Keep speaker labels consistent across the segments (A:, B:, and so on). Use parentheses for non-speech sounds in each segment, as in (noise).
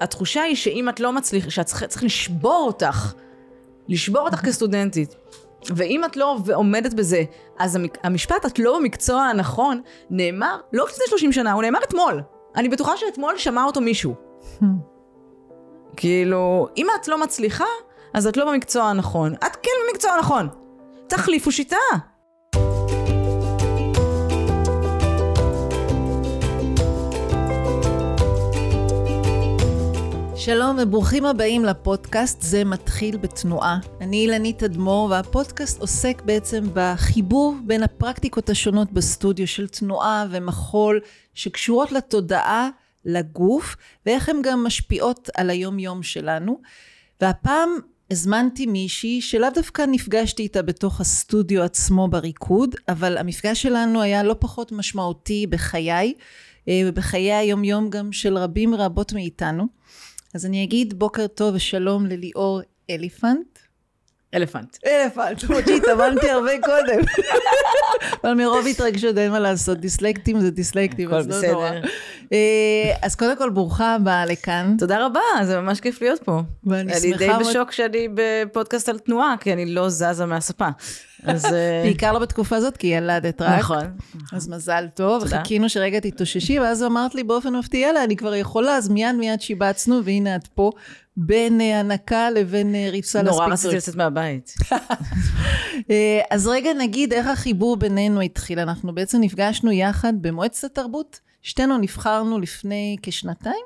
A: התחושה היא שאם את לא מצליחה, שאת צריך, צריך לשבור אותך, לשבור אותך כסטודנטית. ואם את לא עומדת בזה, אז המשפט, את לא במקצוע הנכון, נאמר לא לפני 30 שנה, הוא נאמר אתמול. אני בטוחה שאתמול שמע אותו מישהו. כאילו, אם את לא מצליחה, אז את לא במקצוע הנכון. את כן במקצוע הנכון. תחליפו שיטה.
B: שלום וברוכים הבאים לפודקאסט זה מתחיל בתנועה. אני אילנית אדמו"ר והפודקאסט עוסק בעצם בחיבור בין הפרקטיקות השונות בסטודיו של תנועה ומחול שקשורות לתודעה, לגוף ואיך הן גם משפיעות על היום יום שלנו. והפעם הזמנתי מישהי שלאו דווקא נפגשתי איתה בתוך הסטודיו עצמו בריקוד, אבל המפגש שלנו היה לא פחות משמעותי בחיי אה, ובחיי היום יום גם של רבים רבות מאיתנו. אז אני אגיד בוקר טוב ושלום לליאור אליפנט.
A: אלפנט.
B: אלפנט, למרות שהתאמנתי הרבה קודם. (laughs) אבל מרוב התרגשות אין מה לעשות, דיסלקטים זה דיסלקטים,
A: אז לא נורא.
B: אה, אז קודם כל, ברוכה הבאה לכאן.
A: תודה רבה, זה ממש כיף להיות פה. ואני שמחה... אני די בשוק שאני בפודקאסט על תנועה, כי אני לא זזה מהספה.
B: אז... אה, (laughs) בעיקר לא בתקופה הזאת, כי ילדת רק.
A: נכון.
B: אז מזל טוב, חיכינו שרגע תתאוששי, ואז אמרת לי באופן מפתיע, יאללה, אני כבר יכולה, אז מיד מיד שיבצנו, והנה את פה. בין אה, הנקה לבין אה, ריצה לספיקטורית.
A: נורא רציתי לצאת מהבית. (laughs)
B: אז רגע נגיד איך החיבור בינינו התחיל. אנחנו בעצם נפגשנו יחד במועצת התרבות. שתינו נבחרנו לפני כשנתיים,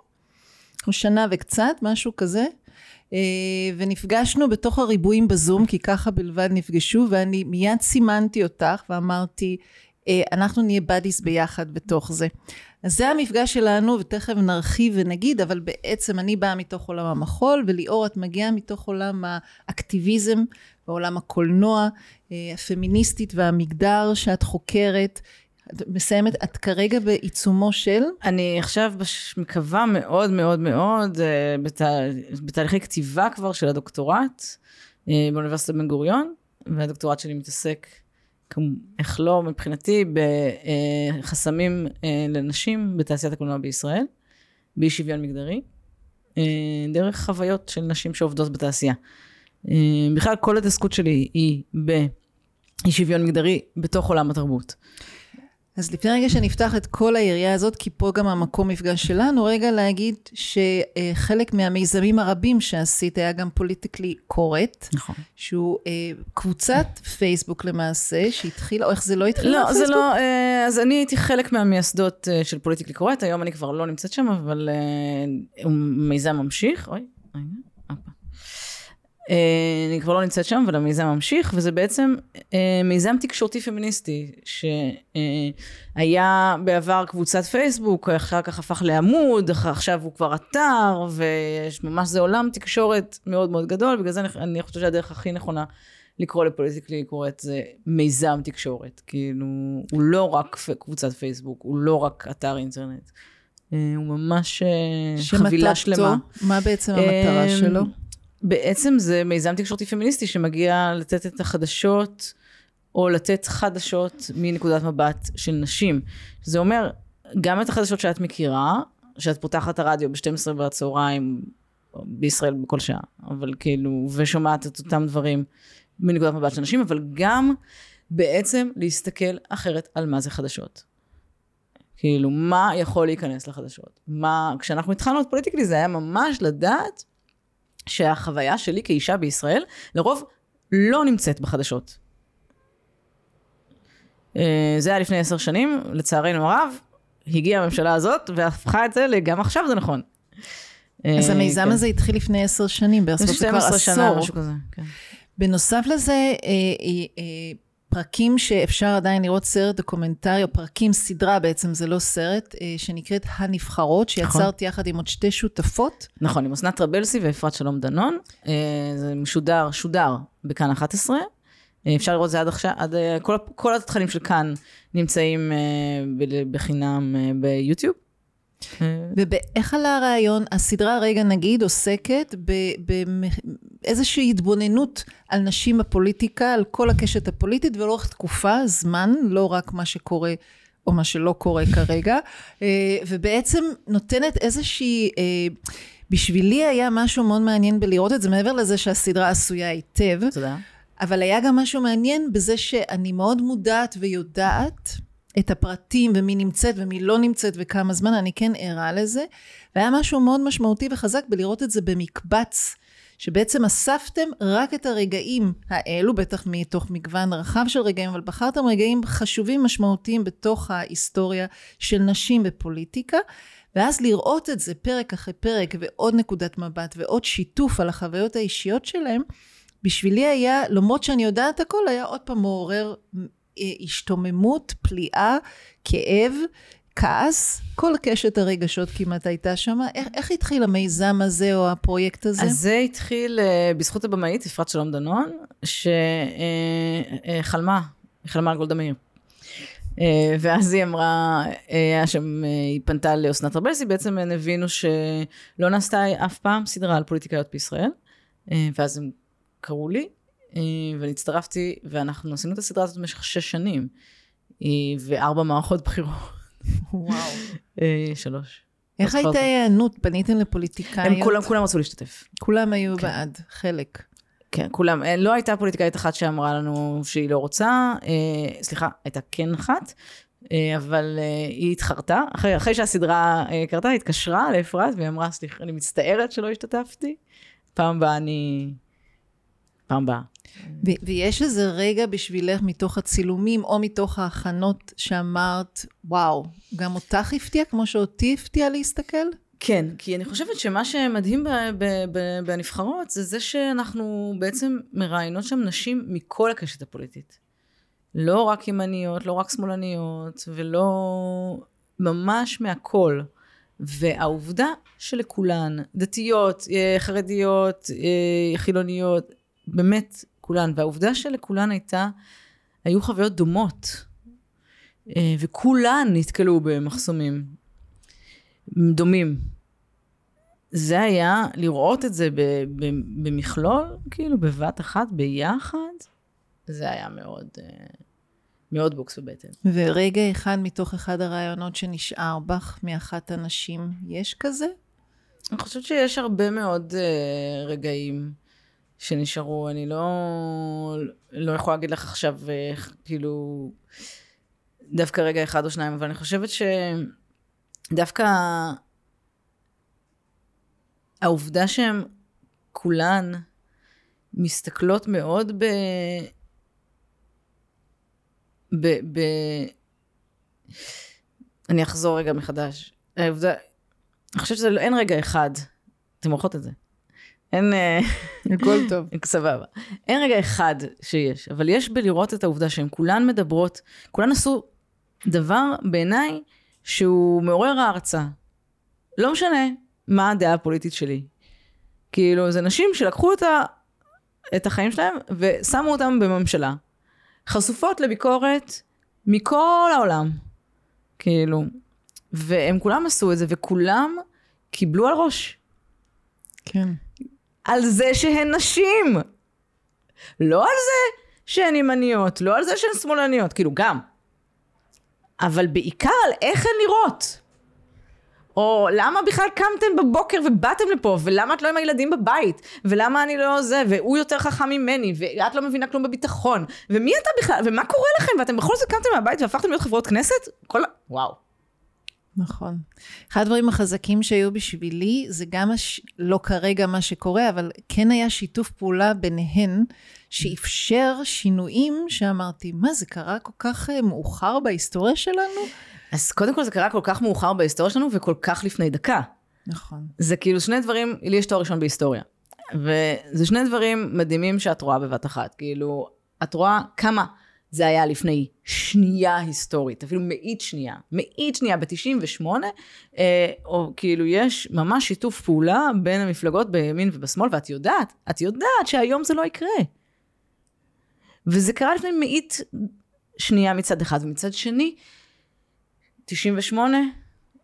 B: או שנה וקצת, משהו כזה. אה, ונפגשנו בתוך הריבועים בזום, כי ככה בלבד נפגשו, ואני מיד סימנתי אותך ואמרתי, אה, אנחנו נהיה בדיס ביחד בתוך זה. אז זה המפגש שלנו, ותכף נרחיב ונגיד, אבל בעצם אני באה מתוך עולם המחול, וליאור את מגיעה מתוך עולם האקטיביזם, ועולם הקולנוע, אה, הפמיניסטית והמגדר שאת חוקרת. את מסיימת, את כרגע בעיצומו של?
A: אני עכשיו מקווה מאוד מאוד מאוד, אה, בת... בתהליכי כתיבה כבר של הדוקטורט באוניברסיטת בן גוריון, והדוקטורט שלי מתעסק איך לא, מבחינתי, בחסמים אה, לנשים בתעשיית הקולנוע בישראל, באי שוויון מגדרי, אה, דרך חוויות של נשים שעובדות בתעשייה. אה, בכלל, כל התעסקות שלי היא באי שוויון מגדרי בתוך עולם התרבות.
B: אז לפני רגע שנפתח את כל היריעה הזאת, כי פה גם המקום מפגש שלנו, רגע להגיד שחלק מהמיזמים הרבים שעשית היה גם פוליטיקלי קורט.
A: נכון.
B: שהוא אה, קבוצת פייסבוק למעשה, שהתחילה, או איך זה לא התחיל
A: לא? זה לא, אה, אז אני הייתי חלק מהמייסדות אה, של פוליטיקלי קורט, היום אני כבר לא נמצאת שם, אבל אה, מיזם ממשיך. אוי, רגע. אה, אני כבר לא נמצאת שם, אבל המיזם ממשיך, וזה בעצם אה, מיזם תקשורתי פמיניסטי, שהיה בעבר קבוצת פייסבוק, אחר כך הפך לעמוד, עכשיו הוא כבר אתר, ויש ממש, זה עולם תקשורת מאוד מאוד גדול, בגלל זה אני, אני חושבת שהדרך הכי נכונה לקרוא לפוליטיקלי קורט זה מיזם תקשורת. כאילו, הוא לא רק קבוצת פייסבוק, הוא לא רק אתר אינטרנט. אה, הוא ממש חבילה שלמה.
B: מה בעצם המטרה שלו?
A: בעצם זה מיזם תקשורתי פמיניסטי שמגיע לתת את החדשות, או לתת חדשות מנקודת מבט של נשים. זה אומר, גם את החדשות שאת מכירה, שאת פותחת הרדיו ב-12 בצהריים, בישראל בכל שעה, אבל כאילו, ושומעת את אותם דברים מנקודת מבט של נשים, אבל גם בעצם להסתכל אחרת על מה זה חדשות. כאילו, מה יכול להיכנס לחדשות? מה, כשאנחנו התחלנו את פוליטיקלי זה היה ממש לדעת שהחוויה שלי כאישה בישראל, לרוב לא נמצאת בחדשות. אה, זה היה לפני עשר שנים, לצערנו הרב, הגיעה הממשלה הזאת והפכה את זה לגם עכשיו זה נכון.
B: אז אה, המיזם כן. הזה התחיל לפני עשר שנים, בעשרות זה כבר עשור.
A: שנה, משהו כזה, כן.
B: בנוסף לזה, אה, פרקים שאפשר עדיין לראות סרט דוקומנטרי, או פרקים, סדרה בעצם, זה לא סרט, אה, שנקראת הנבחרות, שיצרת נכון. יחד עם עוד שתי שותפות.
A: נכון, עם אסנת טרבלסי ואפרת שלום דנון. אה, זה משודר, שודר בכאן 11. אה, אפשר לראות את זה עד עכשיו, עד, כל, כל התכנים של כאן נמצאים בחינם ביוטיוב.
B: ואיך עלה הרעיון, הסדרה רגע נגיד עוסקת באיזושהי התבוננות על נשים בפוליטיקה, על כל הקשת הפוליטית ולאורך תקופה, זמן, לא רק מה שקורה או מה שלא קורה כרגע, אה, ובעצם נותנת איזושהי... אה, בשבילי היה משהו מאוד מעניין בלראות את זה, מעבר לזה שהסדרה עשויה היטב,
A: תודה.
B: אבל היה גם משהו מעניין בזה שאני מאוד מודעת ויודעת את הפרטים ומי נמצאת ומי לא נמצאת וכמה זמן, אני כן ערה לזה. והיה משהו מאוד משמעותי וחזק בלראות את זה במקבץ, שבעצם אספתם רק את הרגעים האלו, בטח מתוך מגוון רחב של רגעים, אבל בחרתם רגעים חשובים משמעותיים בתוך ההיסטוריה של נשים בפוליטיקה. ואז לראות את זה פרק אחרי פרק ועוד נקודת מבט ועוד שיתוף על החוויות האישיות שלהם, בשבילי היה, למרות שאני יודעת הכל, היה עוד פעם מעורר השתוממות, פליאה, כאב, כעס, כל קשת הרגשות כמעט הייתה שם. איך, איך התחיל המיזם הזה או הפרויקט הזה?
A: אז זה התחיל uh, בזכות הבמאית, אפרת שלום דנון, שחלמה, uh, uh, חלמה על גולדה מאיר. Uh, ואז היא אמרה, היה שם, uh, היא פנתה לאסנת רבלסי, בעצם הם הבינו שלא נעשתה אף פעם סדרה על פוליטיקאיות בישראל, uh, ואז הם קראו לי, uh, ואני הצטרפתי, ואנחנו עשינו את הסדרה הזאת במשך שש שנים, uh, וארבע מערכות בחירות.
B: וואו.
A: אה, שלוש.
B: איך הייתה ההיענות? פניתם לפוליטיקאיות?
A: הם כולם, כולם רצו להשתתף.
B: כולם היו כן. בעד, חלק.
A: כן, כולם. אה, לא הייתה פוליטיקאית אחת שאמרה לנו שהיא לא רוצה, אה, סליחה, הייתה כן אחת, אה, אבל אה, היא התחרתה. אחרי, אחרי שהסדרה אה, קרתה, היא התקשרה לאפרת והיא אמרה, סליחה, אני מצטערת שלא השתתפתי, פעם הבאה אני... פעם הבאה.
B: ויש איזה רגע בשבילך מתוך הצילומים או מתוך ההכנות שאמרת, וואו, גם אותך הפתיע כמו שאותי הפתיע להסתכל?
A: כן, כי אני חושבת שמה שמדהים בנבחרות זה זה שאנחנו בעצם מראיינות שם נשים מכל הקשת הפוליטית. לא רק ימניות, לא רק שמאלניות, ולא... ממש מהכל. והעובדה שלכולן, דתיות, אה, חרדיות, אה, חילוניות, באמת כולן, והעובדה שלכולן הייתה, היו חוויות דומות, אה, וכולן נתקלו במחסומים דומים. זה היה לראות את זה במכלול, כאילו בבת אחת, ביחד, זה היה מאוד, אה, מאוד בוקס בבטן.
B: ורגע אחד מתוך אחד הרעיונות שנשאר בך מאחת הנשים, יש כזה?
A: אני חושבת שיש הרבה מאוד uh, רגעים. שנשארו, אני לא, לא יכולה להגיד לך עכשיו, כאילו, דווקא רגע אחד או שניים, אבל אני חושבת שדווקא העובדה שהן כולן מסתכלות מאוד ב... ב... ב... אני אחזור רגע מחדש. העובדה, אני חושבת שאין רגע אחד, אתם רואות את זה. אין... אה,
B: הכל טוב. (laughs)
A: סבבה. אין רגע אחד שיש, אבל יש בלראות את העובדה שהן כולן מדברות, כולן עשו דבר בעיניי שהוא מעורר הערצה. לא משנה מה הדעה הפוליטית שלי. כאילו, זה נשים שלקחו את, ה... את החיים שלהם ושמו אותם בממשלה. חשופות לביקורת מכל העולם. כאילו. והם כולם עשו את זה, וכולם קיבלו על ראש.
B: כן.
A: על זה שהן נשים. לא על זה שהן ימניות, לא על זה שהן שמאלניות, כאילו גם. אבל בעיקר על איך הן נראות. או למה בכלל קמתן בבוקר ובאתם לפה, ולמה את לא עם הילדים בבית, ולמה אני לא זה, והוא יותר חכם ממני, ואת לא מבינה כלום בביטחון, ומי אתה בכלל, ומה קורה לכם, ואתם בכל זאת קמתם מהבית והפכתם להיות חברות כנסת? כל... וואו.
B: נכון. אחד הדברים החזקים שהיו בשבילי, זה גם, הש... לא כרגע מה שקורה, אבל כן היה שיתוף פעולה ביניהן, שאפשר שינויים שאמרתי, מה, זה קרה כל כך אה, מאוחר בהיסטוריה שלנו?
A: אז קודם כל זה קרה כל כך מאוחר בהיסטוריה שלנו, וכל כך לפני דקה.
B: נכון.
A: זה כאילו שני דברים, לי יש תואר ראשון בהיסטוריה. וזה שני דברים מדהימים שאת רואה בבת אחת. כאילו, את רואה כמה זה היה לפני שנייה היסטורית, אפילו מאית שנייה, מאית שנייה ב-98, אה, או כאילו יש ממש שיתוף פעולה בין המפלגות בימין ובשמאל, ואת יודעת, את יודעת שהיום זה לא יקרה. וזה קרה לפני מאית שנייה מצד אחד, ומצד שני, 98,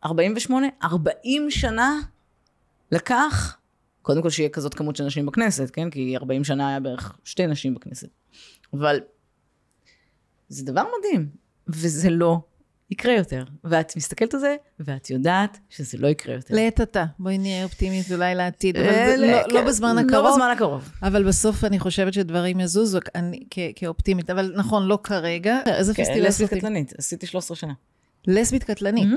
A: 48, 40 שנה לקח, קודם כל שיהיה כזאת כמות של נשים בכנסת, כן? כי 40 שנה היה בערך שתי נשים בכנסת. אבל זה דבר מדהים, וזה לא יקרה יותר. ואת מסתכלת על זה, ואת יודעת שזה לא יקרה יותר.
B: לעת עתה. בואי נהיה אופטימית אולי לעתיד, אבל
A: אה,
B: זה לא-
A: כן,
B: לא בזמן
A: לא
B: הקרוב.
A: בזמן הקרוב.
B: אבל בסוף אני חושבת שדברים יזוזו אני, כ- כאופטימית, אבל נכון, לא כרגע. איזה
A: כן,
B: פסטיבל
A: לסבית? קטלנית, עשיתי 13 שנה.
B: לסבית קטלנית.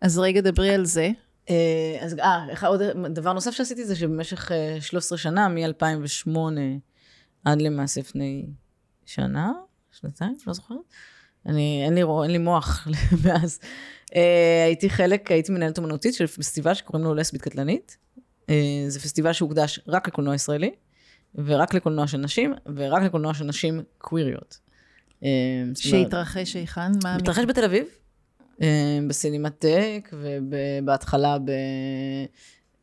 B: אז רגע, דברי על זה.
A: אה, אז אה, אחד- עוד דבר נוסף שעשיתי זה שבמשך אה, 13 שנה, מ-2008 עד למעשה לפני שנה, שנתיים, לא זוכרת. אני, אין לי, אין לי מוח (laughs) מאז. אה, הייתי חלק, הייתי מנהלת אומנותית של פסטיבל שקוראים לו לסבית קטלנית. אה, זה פסטיבל שהוקדש רק לקולנוע ישראלי, ורק לקולנוע של נשים, ורק לקולנוע של נשים קוויריות. אה,
B: שהתרחש היכן? מה...
A: מתרחש בתל אביב, אה, בסינמטק, ובהתחלה ב...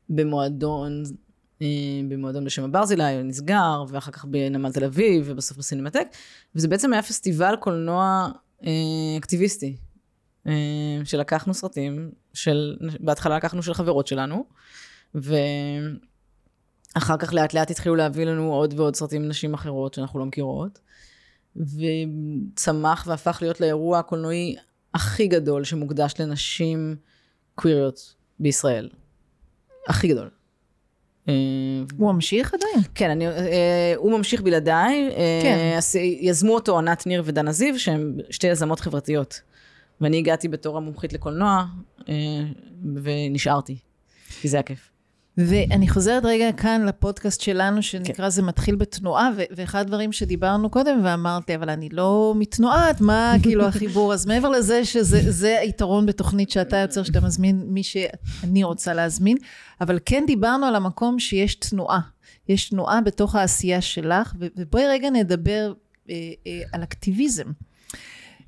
A: במועדון, במועדון בשם הברזילי, נסגר, ואחר כך בנמל תל אביב, ובסוף בסינמטק, וזה בעצם היה פסטיבל קולנוע אה, אקטיביסטי, אה, שלקחנו סרטים של, בהתחלה לקחנו של חברות שלנו, ואחר כך לאט לאט התחילו להביא לנו עוד ועוד סרטים נשים אחרות שאנחנו לא מכירות. וצמח והפך להיות לאירוע הקולנועי הכי גדול שמוקדש לנשים קוויריות בישראל. הכי גדול. אה,
B: הוא ממשיך עדיין?
A: כן, אני, אה, הוא ממשיך בלעדיי. אה,
B: כן.
A: אז יזמו אותו ענת ניר ודנה זיו, שהן שתי יזמות חברתיות. ואני הגעתי בתור המומחית לקולנוע, אה, ונשארתי, כי זה הכיף.
B: ואני חוזרת רגע כאן לפודקאסט שלנו, שנקרא זה מתחיל בתנועה, ו- ואחד הדברים שדיברנו קודם, ואמרתי, אבל אני לא מתנועת, מה (laughs) כאילו החיבור? אז מעבר לזה שזה זה היתרון בתוכנית שאתה יוצר, שאתה מזמין מי שאני רוצה להזמין, אבל כן דיברנו על המקום שיש תנועה. יש תנועה בתוך העשייה שלך, ו- ובואי רגע נדבר אה, אה, על אקטיביזם.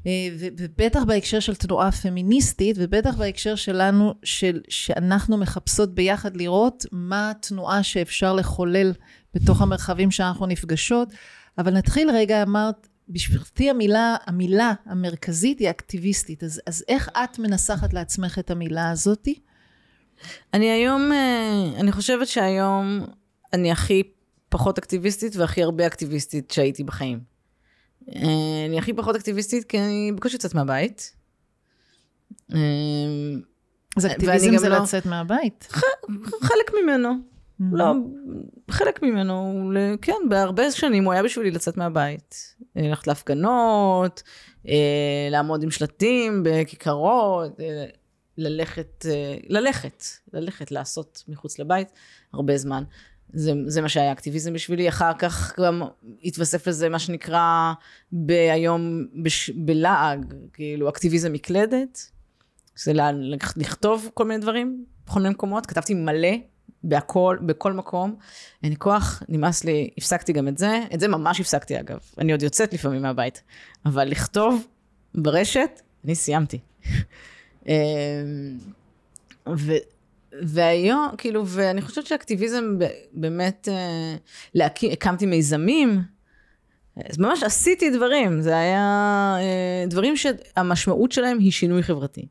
B: אה, ובטח בהקשר של תנועה פמיניסטית, ובטח בהקשר שלנו, של, שאנחנו מחפשות ביחד לראות מה התנועה שאפשר לחולל בתוך המרחבים שאנחנו נפגשות. אבל נתחיל רגע, אמרת, בשבילתי המילה, המילה המרכזית היא אקטיביסטית. אז, אז איך את מנסחת לעצמך את המילה הזאתי?
A: אני היום, אה, אני חושבת שהיום אני הכי פחות אקטיביסטית והכי הרבה אקטיביסטית שהייתי בחיים. אה, אני הכי פחות אקטיביסטית כי אני בקושי יוצאת מהבית. אה,
B: אז אקטיביזם זה
A: לא-
B: לצאת מהבית.
A: חלק ממנו. לא, חלק ממנו, כן, בהרבה שנים הוא היה בשבילי לצאת מהבית. אה, ללכת להפגנות, לעמוד עם שלטים בכיכרות, ללכת, ללכת, ללכת לעשות מחוץ לבית הרבה זמן. זה, זה מה שהיה אקטיביזם בשבילי. אחר כך גם התווסף לזה מה שנקרא היום בש, בלעג, כאילו אקטיביזם מקלדת. זה לכתוב כל מיני דברים בכל מיני מקומות. כתבתי מלא בהכל, בכל מקום. אין לי כוח, נמאס לי, הפסקתי גם את זה. את זה ממש הפסקתי אגב. אני עוד יוצאת לפעמים מהבית. אבל לכתוב ברשת, אני סיימתי. (laughs) אמ, ו, והיום, כאילו, ואני חושבת שאקטיביזם באמת, אה, להקים, הקמתי מיזמים, אז ממש עשיתי דברים, זה היה אה, דברים שהמשמעות שלהם היא שינוי חברתי.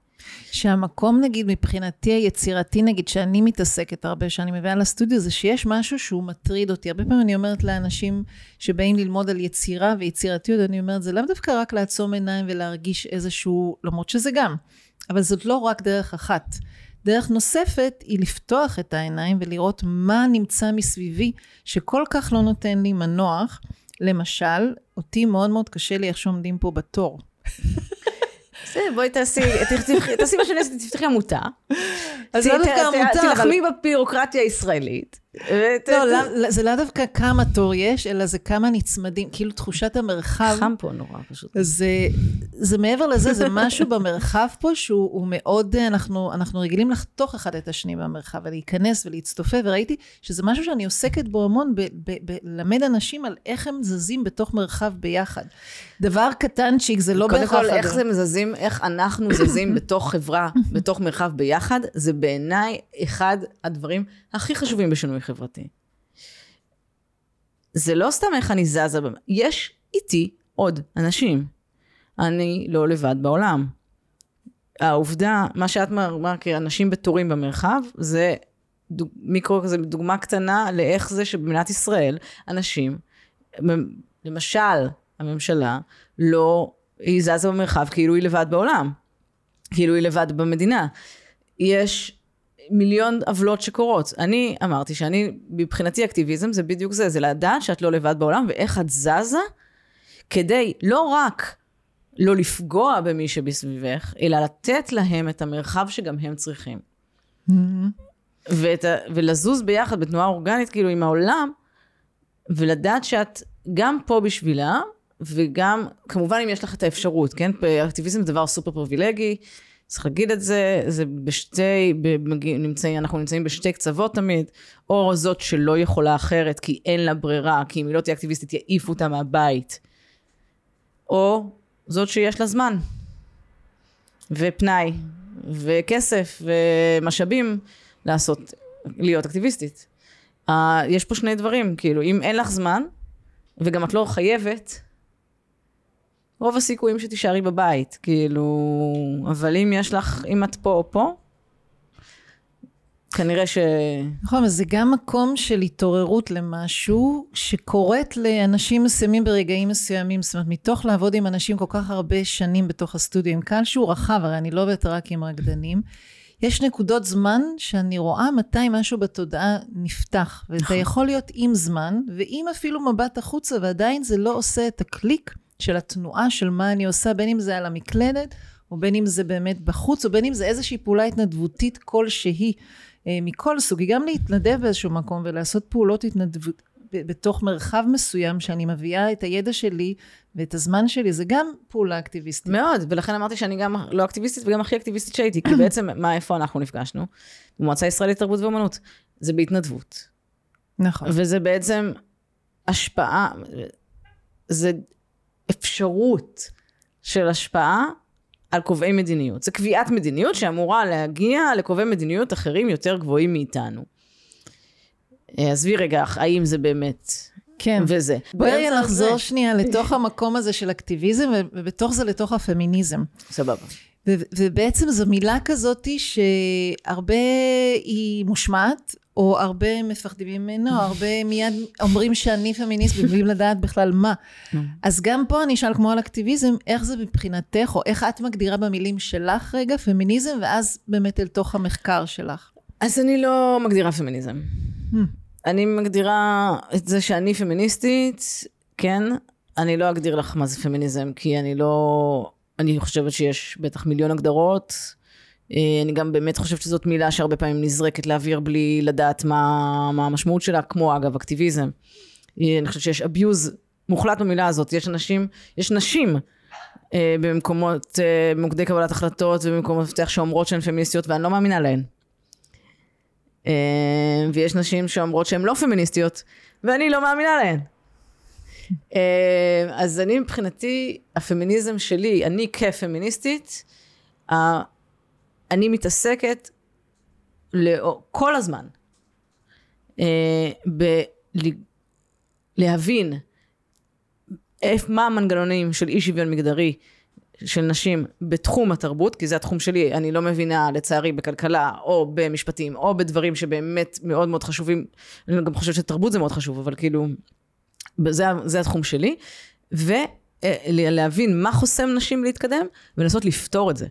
B: שהמקום נגיד מבחינתי היצירתי נגיד שאני מתעסקת הרבה שאני מביאה לסטודיו זה שיש משהו שהוא מטריד אותי. הרבה פעמים אני אומרת לאנשים שבאים ללמוד על יצירה ויצירתיות אני אומרת זה לאו דווקא רק לעצום עיניים ולהרגיש איזשהו למרות שזה גם. אבל זאת לא רק דרך אחת דרך נוספת היא לפתוח את העיניים ולראות מה נמצא מסביבי שכל כך לא נותן לי מנוח למשל אותי מאוד מאוד קשה לי איך שעומדים פה בתור
A: בסדר, בואי תעשי, תעשי מה שאני עשיתי, תפתחי עמותה.
B: אז לא דווקא עמותה,
A: תילחמי בביורוקרטיה הישראלית.
B: לא,
A: ת-
B: לא, זה לאו דווקא כמה תור יש, אלא זה כמה נצמדים, כאילו תחושת המרחב.
A: חם פה נורא פשוט.
B: זה, זה מעבר לזה, זה משהו (laughs) במרחב פה שהוא הוא מאוד, אנחנו, אנחנו רגילים לחתוך אחד את השני במרחב ולהיכנס ולהצטופף, וראיתי שזה משהו שאני עוסקת בו המון, בלמד אנשים על איך הם זזים בתוך מרחב ביחד. דבר קטנצ'יק, זה לא
A: קודם
B: בהכרח...
A: כל, איך. זה מזזים, איך אנחנו זזים בתוך חברה, (laughs) בתוך מרחב ביחד, זה בעיניי אחד הדברים הכי חשובים בשינוי חברתי. זה לא סתם איך אני זזה, יש איתי עוד אנשים. אני לא לבד בעולם. העובדה, מה שאת אמרת כאנשים בתורים במרחב, זה דוג, מיקרו, זה דוגמה קטנה לאיך זה שבמדינת ישראל, אנשים, למשל, הממשלה, לא, היא זזה במרחב כאילו היא לבד בעולם. כאילו היא לבד במדינה. יש מיליון עוולות שקורות. אני אמרתי שאני, מבחינתי אקטיביזם זה בדיוק זה, זה לדעת שאת לא לבד בעולם ואיך את זזה כדי לא רק לא לפגוע במי שבסביבך, אלא לתת להם את המרחב שגם הם צריכים. ואת ה, ולזוז ביחד בתנועה אורגנית כאילו עם העולם, ולדעת שאת גם פה בשבילה, וגם, כמובן אם יש לך את האפשרות, כן? אקטיביזם זה דבר סופר פריבילגי, צריך להגיד את זה, זה בשתי, במגיע, נמצאים, אנחנו נמצאים בשתי קצוות תמיד, או זאת שלא יכולה אחרת כי אין לה ברירה, כי אם היא לא תהיה אקטיביסטית יעיפו אותה מהבית, או זאת שיש לה זמן, ופנאי, וכסף, ומשאבים לעשות, להיות אקטיביסטית. יש פה שני דברים, כאילו, אם אין לך זמן, וגם את לא חייבת, רוב הסיכויים שתישארי בבית, כאילו, אבל אם יש לך, אם את פה או פה, כנראה ש...
B: נכון, אבל זה גם מקום של התעוררות למשהו שקורית לאנשים מסוימים ברגעים מסוימים. זאת אומרת, מתוך לעבוד עם אנשים כל כך הרבה שנים בתוך הסטודיו, עם קהל שהוא רחב, הרי אני לא עובדת רק עם רקדנים, יש נקודות זמן שאני רואה מתי משהו בתודעה נפתח. ואתה
A: נכון.
B: יכול להיות עם זמן, ועם אפילו מבט החוצה, ועדיין זה לא עושה את הקליק של התנועה של מה אני עושה, בין אם זה על המקלדת, או בין אם זה באמת בחוץ, או בין אם זה איזושהי פעולה התנדבותית כלשהי. אה, מכל סוג, היא גם להתנדב באיזשהו מקום ולעשות פעולות התנדבות בתוך מרחב מסוים שאני מביאה את הידע שלי ואת הזמן שלי, זה גם פעולה אקטיביסטית.
A: מאוד, ולכן אמרתי שאני גם לא אקטיביסטית וגם הכי אקטיביסטית שהייתי, כי בעצם, (clears throat) מה, איפה אנחנו נפגשנו? במועצה הישראלית לתרבות ואומנות. זה בהתנדבות.
B: נכון.
A: וזה בעצם השפעה, זה אפשרות של השפעה על קובעי מדיניות. זה קביעת מדיניות שאמורה להגיע לקובעי מדיניות אחרים יותר גבוהים מאיתנו. אה, עזבי רגע, האם זה באמת
B: כן.
A: וזה.
B: בואי נחזור
A: זה-
B: שנייה לתוך המקום הזה של אקטיביזם, ובתוך זה לתוך הפמיניזם.
A: סבבה.
B: ו- ובעצם זו מילה כזאת שהרבה היא מושמעת, או הרבה מפחדים ממנו, הרבה מיד אומרים שאני פמיניסט מבלי לדעת בכלל מה. אז גם פה אני אשאל כמו על אקטיביזם, איך זה מבחינתך, או איך את מגדירה במילים שלך רגע פמיניזם, ואז באמת אל תוך המחקר שלך.
A: אז אני לא מגדירה פמיניזם.
B: Hmm.
A: אני מגדירה את זה שאני פמיניסטית, כן, אני לא אגדיר לך מה זה פמיניזם, כי אני לא... אני חושבת שיש בטח מיליון הגדרות. אה, אני גם באמת חושבת שזאת מילה שהרבה פעמים נזרקת לאוויר בלי לדעת מה, מה המשמעות שלה, כמו אגב אקטיביזם. אה, אני חושבת שיש abuse מוחלט במילה הזאת. יש אנשים, יש נשים אה, במקומות, אה, במוקדי קבלת החלטות ובמקומות מפתח שאומרות שהן פמיניסטיות ואני לא מאמינה להן. אה, ויש נשים שאומרות שהן לא פמיניסטיות, ואני לא מאמינה להן. אה, אז אני מבחינתי, הפמיניזם שלי, אני כפמיניסטית, אני מתעסקת לא- כל הזמן אה, בלהבין מה המנגנונים של אי שוויון מגדרי של נשים בתחום התרבות, כי זה התחום שלי, אני לא מבינה לצערי בכלכלה או במשפטים או בדברים שבאמת מאוד מאוד חשובים, אני גם חושבת שתרבות זה מאוד חשוב, אבל כאילו, זה, זה התחום שלי, ולהבין מה חוסם נשים להתקדם ולנסות לפתור את זה.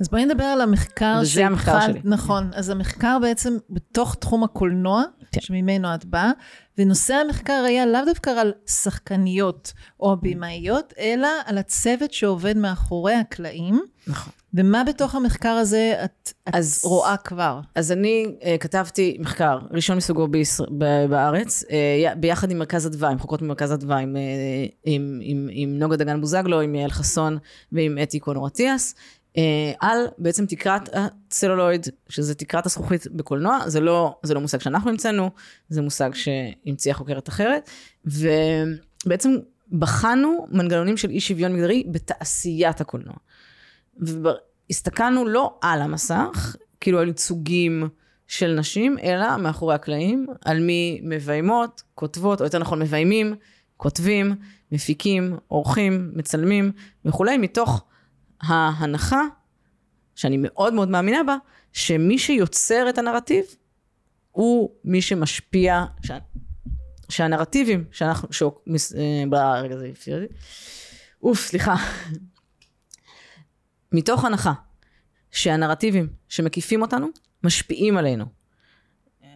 B: אז בואי נדבר על המחקר
A: וזה המחקר
B: שהתחלת-
A: שלי.
B: נכון, אז המחקר בעצם בתוך תחום הקולנוע,
A: כן.
B: שממנו את באה, ונושא המחקר היה לאו דווקא על שחקניות או בימאיות, אלא על הצוות שעובד מאחורי הקלעים,
A: נכון.
B: ומה בתוך המחקר הזה את, את
A: אז-
B: רואה כבר.
A: אז אני uh, כתבתי מחקר ראשון מסוגו בישראל, ב- בארץ, uh, ביחד עם מרכז אדווה, עם חוקרות ממרכז אדווה, עם, uh, עם, עם, עם נוגה דגן בוזגלו, עם יעל חסון ועם אתי קונור אטיאס, uh, על בעצם תקרת הצלולויד, שזה תקרת הזכוכית בקולנוע, זה לא, זה לא מושג שאנחנו המצאנו, זה מושג שהמציאה חוקרת אחרת, ובעצם בחנו מנגנונים של אי שוויון מגדרי בתעשיית הקולנוע. והסתכלנו לא על המסך, כאילו על ייצוגים של נשים, אלא מאחורי הקלעים, על מי מביימות, כותבות, או יותר נכון מביימים, כותבים, מפיקים, עורכים, מצלמים וכולי, מתוך ההנחה, שאני מאוד מאוד מאמינה בה, שמי שיוצר את הנרטיב, הוא מי שמשפיע, שה, שהנרטיבים שאנחנו, ש... אה, רגע זה הפריע לי, אוף, סליחה. מתוך הנחה שהנרטיבים שמקיפים אותנו משפיעים עלינו.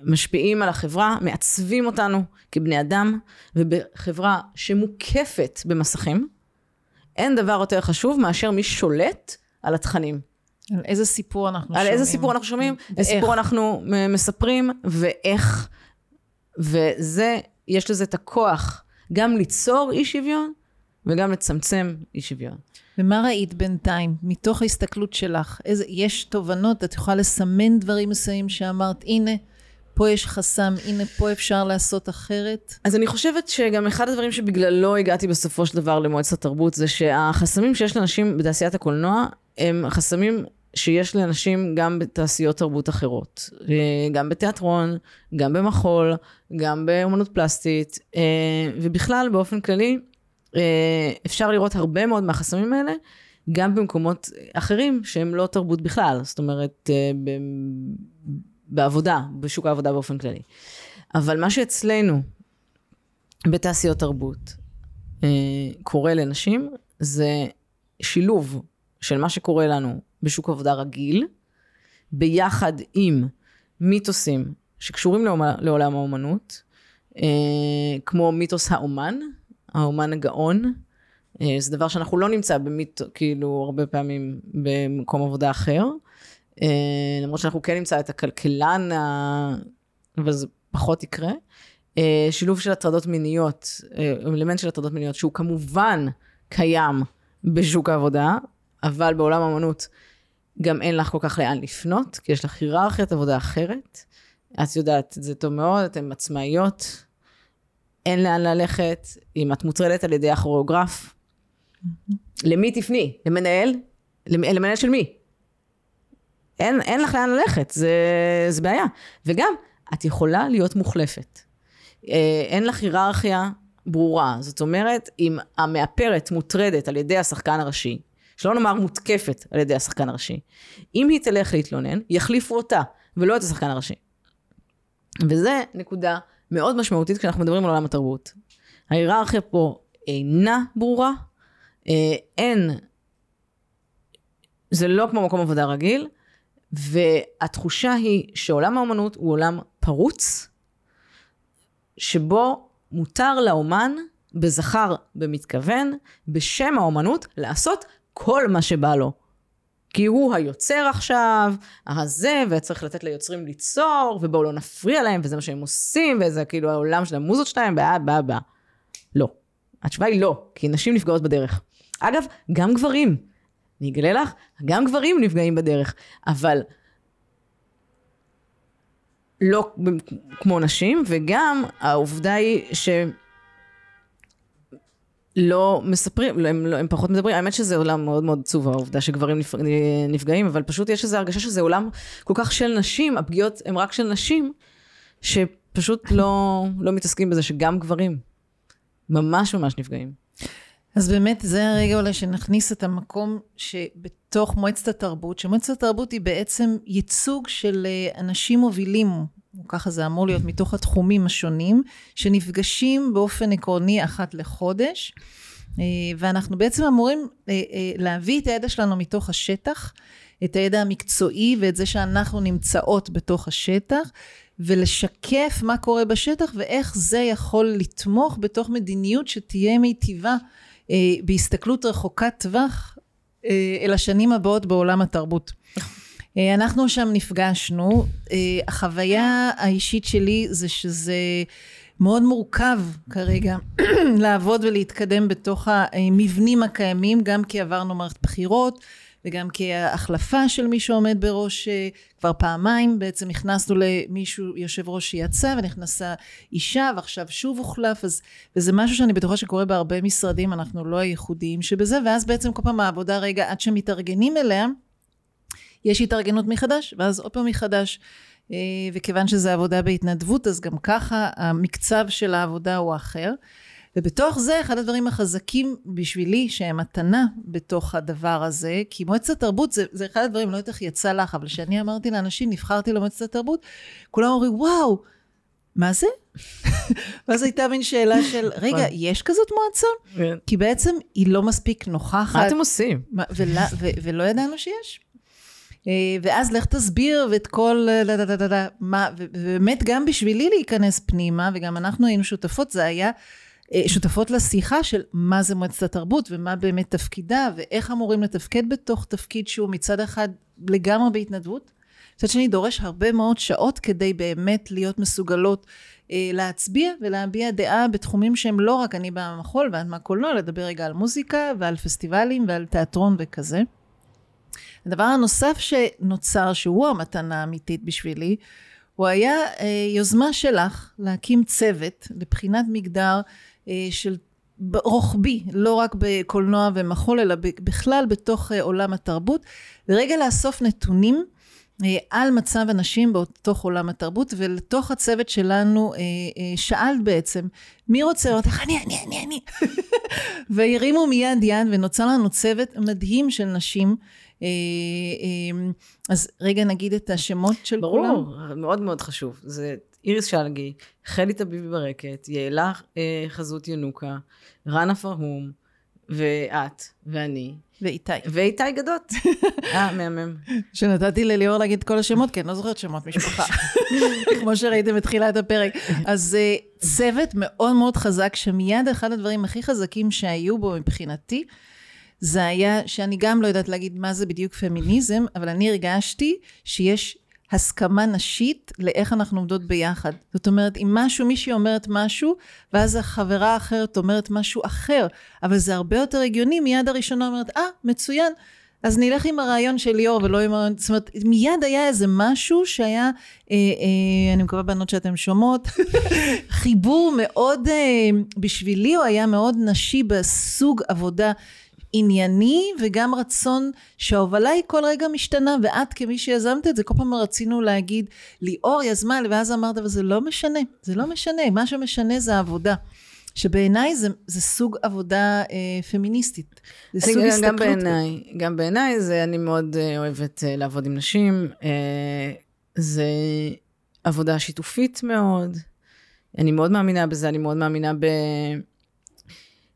A: משפיעים על החברה, מעצבים אותנו כבני אדם, ובחברה שמוקפת במסכים, אין דבר יותר חשוב מאשר מי שולט על התכנים.
B: על איזה סיפור אנחנו
A: על
B: שומעים.
A: איזה סיפור אנחנו שומעים. איזה סיפור אנחנו מ- מספרים, ואיך. וזה, יש לזה את הכוח גם ליצור אי שוויון, וגם לצמצם אי שוויון.
B: ומה ראית בינתיים, מתוך ההסתכלות שלך? איזה, יש תובנות, את יכולה לסמן דברים מסוימים שאמרת, הנה, פה יש חסם, הנה, פה אפשר לעשות אחרת?
A: אז אני חושבת שגם אחד הדברים שבגללו הגעתי בסופו של דבר למועצת התרבות, זה שהחסמים שיש לאנשים בתעשיית הקולנוע, הם חסמים שיש לאנשים גם בתעשיות תרבות אחרות. אה, גם בתיאטרון, גם במחול, גם באמנות פלסטית, אה, ובכלל, באופן כללי, אפשר לראות הרבה מאוד מהחסמים האלה, גם במקומות אחרים שהם לא תרבות בכלל. זאת אומרת, אה, ב- בעבודה, בשוק העבודה באופן כללי. אבל מה שאצלנו, בתעשיות תרבות, אה, קורה לנשים, זה שילוב של מה שקורה לנו בשוק עבודה רגיל, ביחד עם מיתוסים שקשורים לעולם, האומנות, אה, כמו מיתוס האומן, האומן הגאון, אה, זה דבר שאנחנו לא נמצא במיתו, כאילו, הרבה פעמים במקום עבודה אחר. אה, למרות שאנחנו כן נמצא את הכלכלן, אבל זה פחות יקרה. אה, שילוב של הטרדות מיניות, אלמנט של הטרדות מיניות, שהוא כמובן קיים בשוק העבודה, אבל בעולם האמנות גם אין לך כל כך לאן לפנות, כי יש לך היררכיית עבודה אחרת. את יודעת את זה טוב מאוד, אתן עצמאיות, אין לאן ללכת, אם את מוטרדת על ידי הכוריאוגרף, למי תפני? למנהל? למ- למנהל של מי? אין, אין לך לאן ללכת, זה, זה בעיה. וגם, את יכולה להיות מוחלפת. אה, אין לך היררכיה ברורה. זאת אומרת, אם המאפרת מוטרדת על ידי השחקן הראשי, שלא נאמר מותקפת על ידי השחקן הראשי, אם היא תלך להתלונן, יחליפו אותה, ולא את השחקן הראשי. וזה נקודה מאוד משמעותית כשאנחנו מדברים על עולם התרבות. ההיררכיה פה אינה ברורה, אה, אין, זה לא כמו מקום עבודה רגיל, והתחושה היא שעולם האומנות הוא עולם פרוץ, שבו מותר לאומן, בזכר במתכוון, בשם האומנות, לעשות כל מה שבא לו. כי הוא היוצר עכשיו, הזה, וצריך לתת ליוצרים ליצור, ובואו לא נפריע להם, וזה מה שהם עושים, וזה כאילו העולם של המוזות שלהם, באה, באה, באה. לא. התשובה היא לא, כי נשים נפגעות בדרך. אגב, גם גברים. אני אגלה לך, גם גברים נפגעים בדרך, אבל לא כמו נשים, וגם העובדה היא ש... לא מספרים, הם, לא, הם פחות מדברים, האמת שזה עולם מאוד מאוד עצוב העובדה שגברים נפ, נפגעים, אבל פשוט יש איזו הרגשה שזה עולם כל כך של נשים, הפגיעות הן רק של נשים, שפשוט לא, לא מתעסקים בזה שגם גברים ממש ממש נפגעים.
B: אז באמת זה הרגע אולי שנכניס את המקום שבתוך מועצת התרבות, שמועצת התרבות היא בעצם ייצוג של אה, אנשים מובילים, ככה זה אמור להיות, מתוך התחומים השונים, שנפגשים באופן עקרוני אחת לחודש, אה, ואנחנו בעצם אמורים אה, להביא את הידע שלנו מתוך השטח, את הידע המקצועי ואת זה שאנחנו נמצאות בתוך השטח, ולשקף מה קורה בשטח ואיך זה יכול לתמוך בתוך מדיניות שתהיה מיטיבה אה, בהסתכלות רחוקת טווח אה, אל השנים הבאות בעולם התרבות. אה, אנחנו שם נפגשנו, אה, החוויה האישית שלי זה שזה מאוד מורכב כרגע (clears throat) לעבוד ולהתקדם בתוך המבנים הקיימים, גם כי עברנו מערכת בחירות וגם כי ההחלפה של מי שעומד בראש אה, כבר פעמיים, בעצם נכנסנו למישהו, יושב ראש שיצא ונכנסה אישה ועכשיו שוב הוחלף, אז, וזה משהו שאני בטוחה שקורה בהרבה משרדים, אנחנו לא הייחודיים שבזה, ואז בעצם כל פעם העבודה רגע עד שמתארגנים אליה, יש התארגנות מחדש, ואז עוד פעם מחדש. אה, וכיוון שזה עבודה בהתנדבות, אז גם ככה המקצב של העבודה הוא אחר. ובתוך זה, אחד הדברים החזקים בשבילי, שהם מתנה בתוך הדבר הזה, כי מועצת התרבות זה, זה אחד הדברים, לא יודעת איך יצא לך, אבל כשאני אמרתי לאנשים, נבחרתי למועצת התרבות, כולם אומרים, וואו, מה זה? (laughs) ואז הייתה מין שאלה של, רגע, יש כזאת מועצה? כי בעצם היא לא מספיק נוכחת.
A: מה אתם עושים?
B: ולא ידענו שיש. אה, ואז לך תסביר ואת כל מה, ובאמת גם בשבילי להיכנס פנימה, וגם אנחנו היינו שותפות, זה היה אה, שותפות לשיחה של מה זה מועצת התרבות ומה באמת תפקידה ואיך אמורים לתפקד בתוך תפקיד שהוא מצד אחד לגמרי בהתנדבות. מצד שני דורש הרבה מאוד שעות כדי באמת להיות מסוגלות אה, להצביע ולהביע דעה בתחומים שהם לא רק אני באה מהמחול ואת מהקולנוע, לדבר רגע על מוזיקה ועל פסטיבלים ועל תיאטרון וכזה. הדבר הנוסף שנוצר, שהוא המתנה האמיתית בשבילי, הוא היה אה, יוזמה שלך להקים צוות לבחינת מגדר אה, של רוחבי, לא רק בקולנוע ומחול, אלא בכלל בתוך אה, עולם התרבות, ורגע לאסוף נתונים אה, על מצב הנשים בתוך עולם התרבות, ולתוך הצוות שלנו שאלת בעצם, מי רוצה לראות איך אני, אני, אני, אני. (laughs) והרימו מיד יד ונוצר לנו צוות מדהים של נשים. אז רגע נגיד את השמות של
A: ברור,
B: כולם.
A: ברור, מאוד מאוד חשוב. זה איריס שלגי, חלי טביבי ברקת, יעלה אה, חזות ינוקה, רנה פרהום, ואת, ואני.
B: ואיתי.
A: ואיתי גדות. (laughs) אה, מהמם.
B: שנתתי לליאור להגיד כל השמות, כי אני לא זוכרת שמות משפחה. (laughs) כמו שראיתם בתחילת הפרק. אז אה, צוות מאוד מאוד חזק, שמיד אחד הדברים הכי חזקים שהיו בו מבחינתי, זה היה שאני גם לא יודעת להגיד מה זה בדיוק פמיניזם, אבל אני הרגשתי שיש הסכמה נשית לאיך אנחנו עומדות ביחד. זאת אומרת, אם משהו, מישהי אומרת משהו, ואז החברה האחרת אומרת משהו אחר, אבל זה הרבה יותר הגיוני, מיד הראשונה אומרת, אה, ah, מצוין. אז נלך עם הרעיון של ליאור ולא עם הרעיון, זאת אומרת, מיד היה איזה משהו שהיה, אה, אה, אני מקווה בנות שאתן שומעות, (laughs) חיבור מאוד, אה, בשבילי הוא היה מאוד נשי בסוג עבודה ענייני וגם רצון שההובלה היא כל רגע משתנה ואת כמי שיזמת את זה כל פעם רצינו להגיד ליאור יזמה ואז אמרת אבל זה לא משנה זה לא משנה מה שמשנה זה העבודה שבעיניי זה, זה סוג עבודה אה, פמיניסטית. זה סוג
A: גם, הסתכלות. גם בעיניי, גם בעיניי זה, אני מאוד אה, אוהבת אה, לעבוד עם נשים. אה, זה עבודה שיתופית מאוד. אני מאוד מאמינה בזה, אני מאוד מאמינה ב...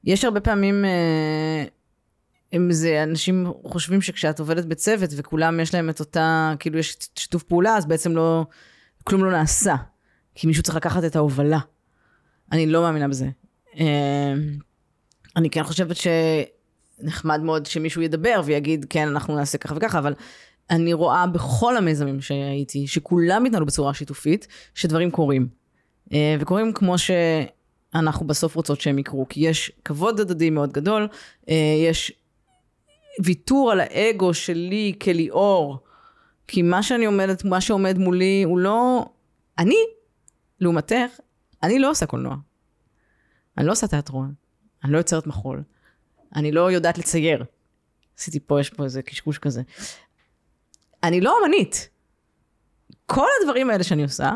A: יש הרבה פעמים אה, אם זה, אנשים חושבים שכשאת עובדת בצוות וכולם יש להם את אותה, כאילו יש שיתוף פעולה, אז בעצם לא, כלום לא נעשה. כי מישהו צריך לקחת את ההובלה. אני לא מאמינה בזה. אה, אני כן חושבת שנחמד מאוד שמישהו ידבר ויגיד, כן, אנחנו נעשה ככה וככה, אבל אני רואה בכל המיזמים שהייתי, שכולם התנהלו בצורה שיתופית, שדברים קורים. אה, וקורים כמו שאנחנו בסוף רוצות שהם יקרו, כי יש כבוד הדדי מאוד גדול, אה, יש ויתור על האגו שלי כליאור, כי מה שאני עומדת, מה שעומד מולי הוא לא... אני, לעומתך, אני לא עושה קולנוע. אני לא עושה תיאטרון. אני לא יוצרת מחול. אני לא יודעת לצייר. עשיתי פה, יש פה איזה קשקוש כזה. אני לא אמנית. כל הדברים האלה שאני עושה,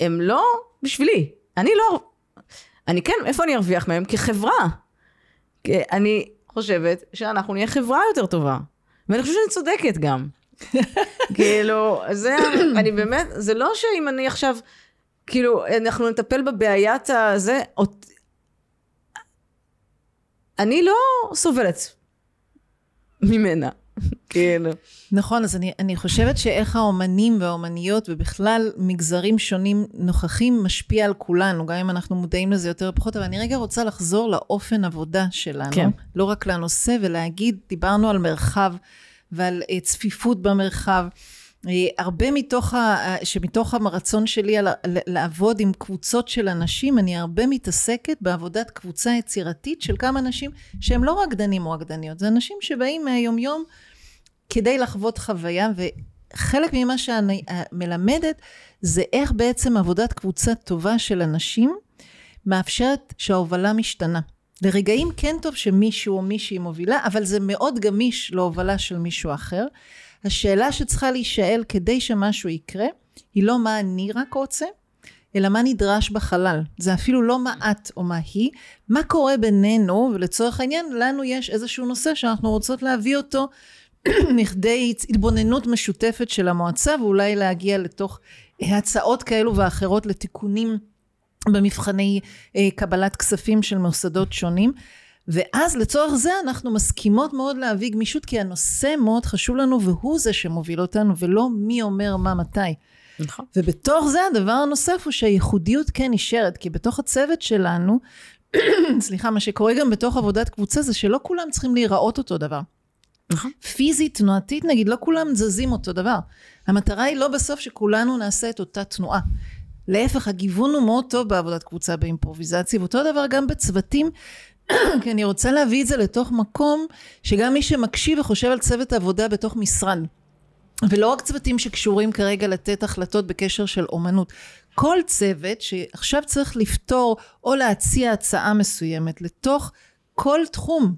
A: הם לא בשבילי. אני לא... אני כן, איפה אני ארוויח מהם? כחברה. אני, חושבת שאנחנו נהיה חברה יותר טובה. ואני חושבת שאני צודקת גם. (laughs) כאילו, זה, אני באמת, זה לא שאם אני עכשיו, כאילו, אנחנו נטפל בבעיית הזה, אני לא סובלת ממנה. כאילו.
B: נכון, אז אני, אני חושבת שאיך האומנים והאומניות ובכלל מגזרים שונים נוכחים משפיע על כולנו, גם אם אנחנו מודעים לזה יותר או פחות, אבל אני רגע רוצה לחזור לאופן עבודה שלנו, כן. לא רק לנושא, ולהגיד, דיברנו על מרחב ועל uh, צפיפות במרחב. Uh, הרבה מתוך, ה, uh, שמתוך הרצון שלי על, לעבוד עם קבוצות של אנשים, אני הרבה מתעסקת בעבודת קבוצה יצירתית של כמה אנשים שהם לא רקדנים או רקדניות, זה אנשים שבאים מהיומיום כדי לחוות חוויה, וחלק ממה שאני אה, מלמדת זה איך בעצם עבודת קבוצה טובה של אנשים מאפשרת שההובלה משתנה. לרגעים כן טוב שמישהו או מישהי מובילה, אבל זה מאוד גמיש להובלה של מישהו אחר. השאלה שצריכה להישאל כדי שמשהו יקרה, היא לא מה אני רק רוצה, אלא מה נדרש בחלל. זה אפילו לא מה את או מה היא, מה קורה בינינו, ולצורך העניין, לנו יש איזשהו נושא שאנחנו רוצות להביא אותו (clears throat) מכדי התבוננות משותפת של המועצה ואולי להגיע לתוך הצעות כאלו ואחרות לתיקונים במבחני אה, קבלת כספים של מוסדות שונים ואז לצורך זה אנחנו מסכימות מאוד להביא גמישות, כי הנושא מאוד חשוב לנו, והוא זה שמוביל אותנו, ולא מי אומר מה מתי.
A: נכון.
B: ובתוך זה הדבר הנוסף הוא שהייחודיות כן נשארת, כי בתוך הצוות שלנו, (clears throat) סליחה, מה שקורה גם בתוך עבודת קבוצה זה שלא כולם צריכים להיראות אותו דבר.
A: נכון.
B: פיזית, תנועתית נגיד, לא כולם זזים אותו דבר. המטרה היא לא בסוף שכולנו נעשה את אותה תנועה. להפך, הגיוון הוא מאוד טוב בעבודת קבוצה באימפרוביזציה, ואותו דבר גם בצוותים, (clears throat) כי אני רוצה להביא את זה לתוך מקום שגם מי שמקשיב וחושב על צוות עבודה בתוך משרד, ולא רק צוותים שקשורים כרגע לתת החלטות בקשר של אומנות. כל צוות שעכשיו צריך לפתור או להציע הצעה מסוימת לתוך כל תחום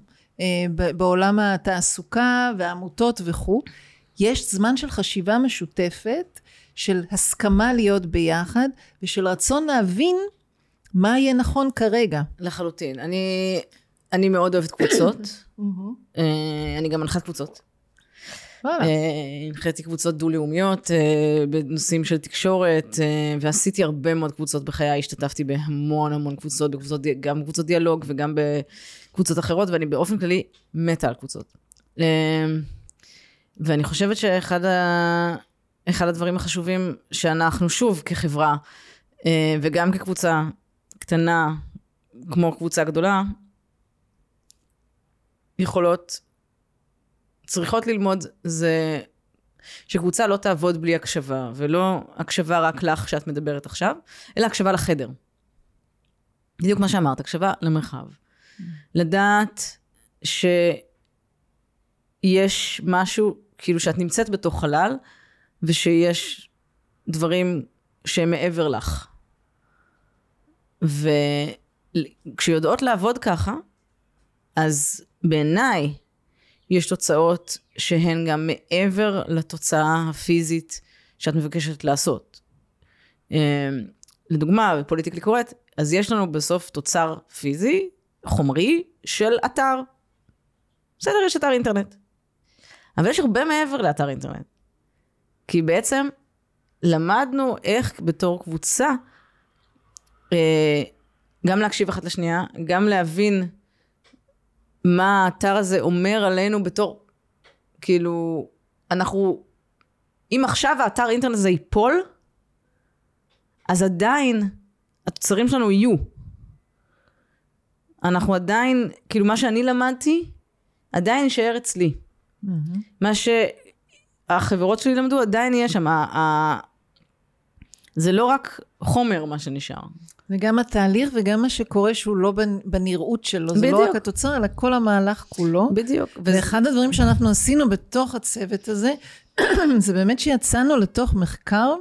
B: בעולם התעסוקה והעמותות וכו', יש זמן של חשיבה משותפת, של הסכמה להיות ביחד, ושל רצון להבין מה יהיה נכון כרגע.
A: לחלוטין. אני, אני מאוד אוהבת קבוצות. (coughs) אה, אני גם מנחת קבוצות. אה, הנחיתי קבוצות דו-לאומיות אה, בנושאים של תקשורת, אה, ועשיתי הרבה מאוד קבוצות בחיי, השתתפתי בהמון המון קבוצות, בקבוצות, גם בקבוצות דיאלוג וגם בקבוצות אחרות, ואני באופן כללי מתה על קבוצות. אה, ואני חושבת שאחד ה... אחד הדברים החשובים שאנחנו, שוב, כחברה, אה, וגם כקבוצה קטנה, כמו קבוצה גדולה, יכולות, צריכות ללמוד, זה שקבוצה לא תעבוד בלי הקשבה, ולא הקשבה רק לך שאת מדברת עכשיו, אלא הקשבה לחדר. בדיוק מה שאמרת, הקשבה למרחב. לדעת שיש משהו, כאילו שאת נמצאת בתוך חלל, ושיש דברים שהם מעבר לך. וכשיודעות לעבוד ככה, אז בעיניי יש תוצאות שהן גם מעבר לתוצאה הפיזית שאת מבקשת לעשות. אמ, לדוגמה, בפוליטיקלי קורט, אז יש לנו בסוף תוצר פיזי, חומרי, של אתר. בסדר, יש אתר אינטרנט. אבל יש הרבה מעבר לאתר אינטרנט. כי בעצם למדנו איך בתור קבוצה אה, גם להקשיב אחת לשנייה, גם להבין מה האתר הזה אומר עלינו בתור, כאילו, אנחנו, אם עכשיו האתר אינטרנט הזה ייפול, אז עדיין התוצרים שלנו יהיו. אנחנו עדיין, כאילו מה שאני למדתי, עדיין יישאר אצלי. מה שהחברות שלי למדו עדיין יהיה שם. ה- ה- זה לא רק חומר מה שנשאר.
B: וגם התהליך וגם מה שקורה שהוא לא בנ- בנראות שלו, זה לא
A: בדיוק.
B: רק התוצר, אלא כל המהלך כולו.
A: בדיוק.
B: ואחד הדברים שאנחנו עשינו בתוך הצוות הזה, (clears throat) זה באמת שיצאנו לתוך מחקר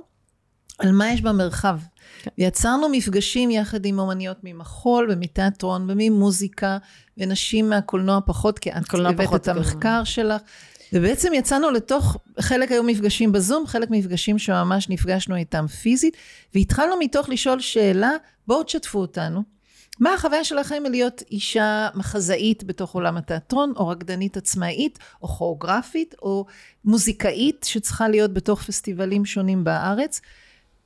B: על מה יש במרחב.
A: כן.
B: ויצרנו מפגשים יחד עם אומניות ממחול ומתיאטרון וממוזיקה, ונשים מהקולנוע פחות, כי את הבאת את המחקר שלך. ובעצם יצאנו לתוך, חלק היו מפגשים בזום, חלק מפגשים שממש נפגשנו איתם פיזית, והתחלנו מתוך לשאול שאלה, בואו תשתפו אותנו. מה החוויה שלכם להיות אישה מחזאית בתוך עולם התיאטרון, או רקדנית עצמאית, או כוריאוגרפית, או מוזיקאית שצריכה להיות בתוך פסטיבלים שונים בארץ?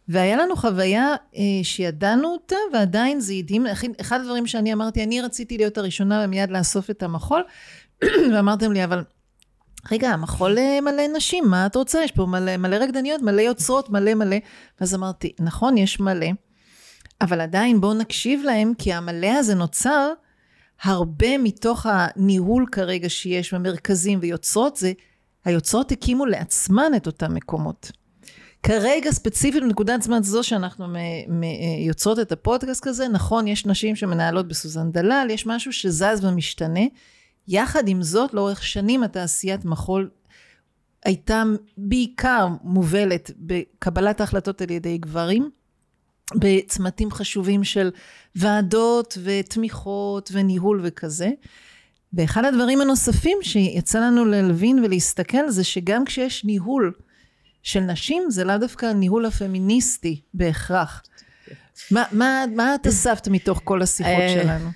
B: והיה לנו חוויה אה, שידענו אותה, ועדיין זה הדהים, אחד- הדברים שאני אמרתי, אני רציתי להיות הראשונה ומיד לאסוף את המחול, (clears throat) ואמרתם לי, אבל רגע, המחול אה, מלא נשים, מה את רוצה? יש פה מלא, מלא רקדניות, מלא יוצרות, מלא מלא. ואז אמרתי, נכון, יש מלא, אבל עדיין בואו נקשיב להם, כי המלא הזה נוצר הרבה מתוך הניהול כרגע שיש במרכזים ויוצרות, זה היוצרות הקימו לעצמן את אותם מקומות. כרגע ספציפית בנקודת זמן זו שאנחנו מ- יוצרות את הפודקאסט כזה, נכון, יש נשים שמנהלות בסוזן דלל, יש משהו שזז ומשתנה. יחד עם זאת, לאורך שנים התעשיית מחול הייתה בעיקר מובלת בקבלת ההחלטות על ידי גברים, בצמתים חשובים של ועדות ותמיכות וניהול וכזה. ואחד הדברים הנוספים שיצא לנו להבין ולהסתכל זה שגם כשיש ניהול של נשים, זה לאו דווקא הניהול הפמיניסטי בהכרח. מה, מה, מה את אספת מתוך כל השיחות
A: אה,
B: שלנו?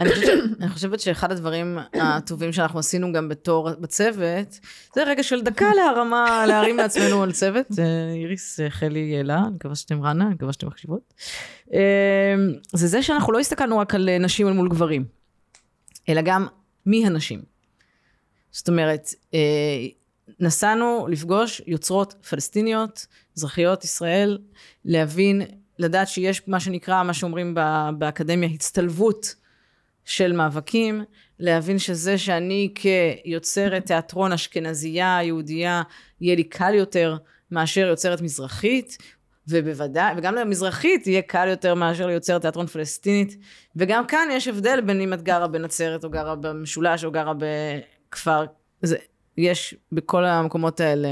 A: אני חושבת, אני חושבת שאחד הדברים הטובים שאנחנו עשינו גם בתור, בצוות, זה רגע של דקה להרמה, להרים לעצמנו על צוות. איריס, אה, חלי, יעלה, אני מקווה שאתם רנה, אני מקווה שאתם מקשיבות. אה, זה זה שאנחנו לא הסתכלנו רק על נשים אל מול גברים. אלא גם מי הנשים. זאת אומרת, נסענו לפגוש יוצרות פלסטיניות, אזרחיות ישראל, להבין, לדעת שיש מה שנקרא, מה שאומרים באקדמיה, הצטלבות של מאבקים, להבין שזה שאני כיוצרת תיאטרון אשכנזייה, יהודייה, יהיה לי קל יותר מאשר יוצרת מזרחית, ובוודאי, וגם למזרחית יהיה קל יותר מאשר ליוצרת תיאטרון פלסטינית, וגם כאן יש הבדל בין אם את גרה בנצרת או גרה במשולש או גרה בכפר, זה, יש בכל המקומות האלה,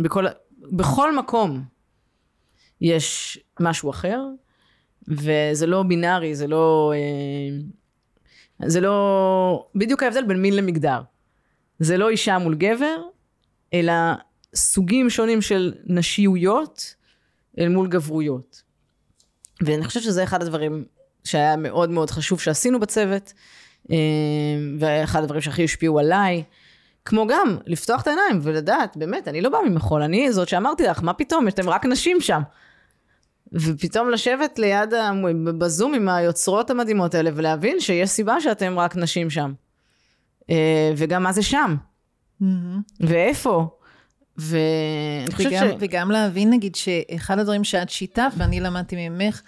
A: בכל, בכל מקום יש משהו אחר, וזה לא בינארי, זה לא... אה, זה לא... בדיוק ההבדל בין מין למגדר. זה לא אישה מול גבר, אלא סוגים שונים של נשיויות אל מול גברויות. ואני חושבת שזה אחד הדברים שהיה מאוד מאוד חשוב שעשינו בצוות, אה, ואחד הדברים שהכי השפיעו עליי. כמו גם לפתוח את העיניים ולדעת, באמת, אני לא באה ממחול, אני זאת שאמרתי לך, מה פתאום, אתם רק נשים שם. ופתאום לשבת ליד, בזום עם היוצרות המדהימות האלה, ולהבין שיש סיבה שאתם רק נשים שם. אה, וגם מה זה שם. Mm-hmm. ואיפה. ואני חושבת ש...
B: וגם להבין, נגיד, שאחד הדברים שאת שיתפת, ואני למדתי ממך,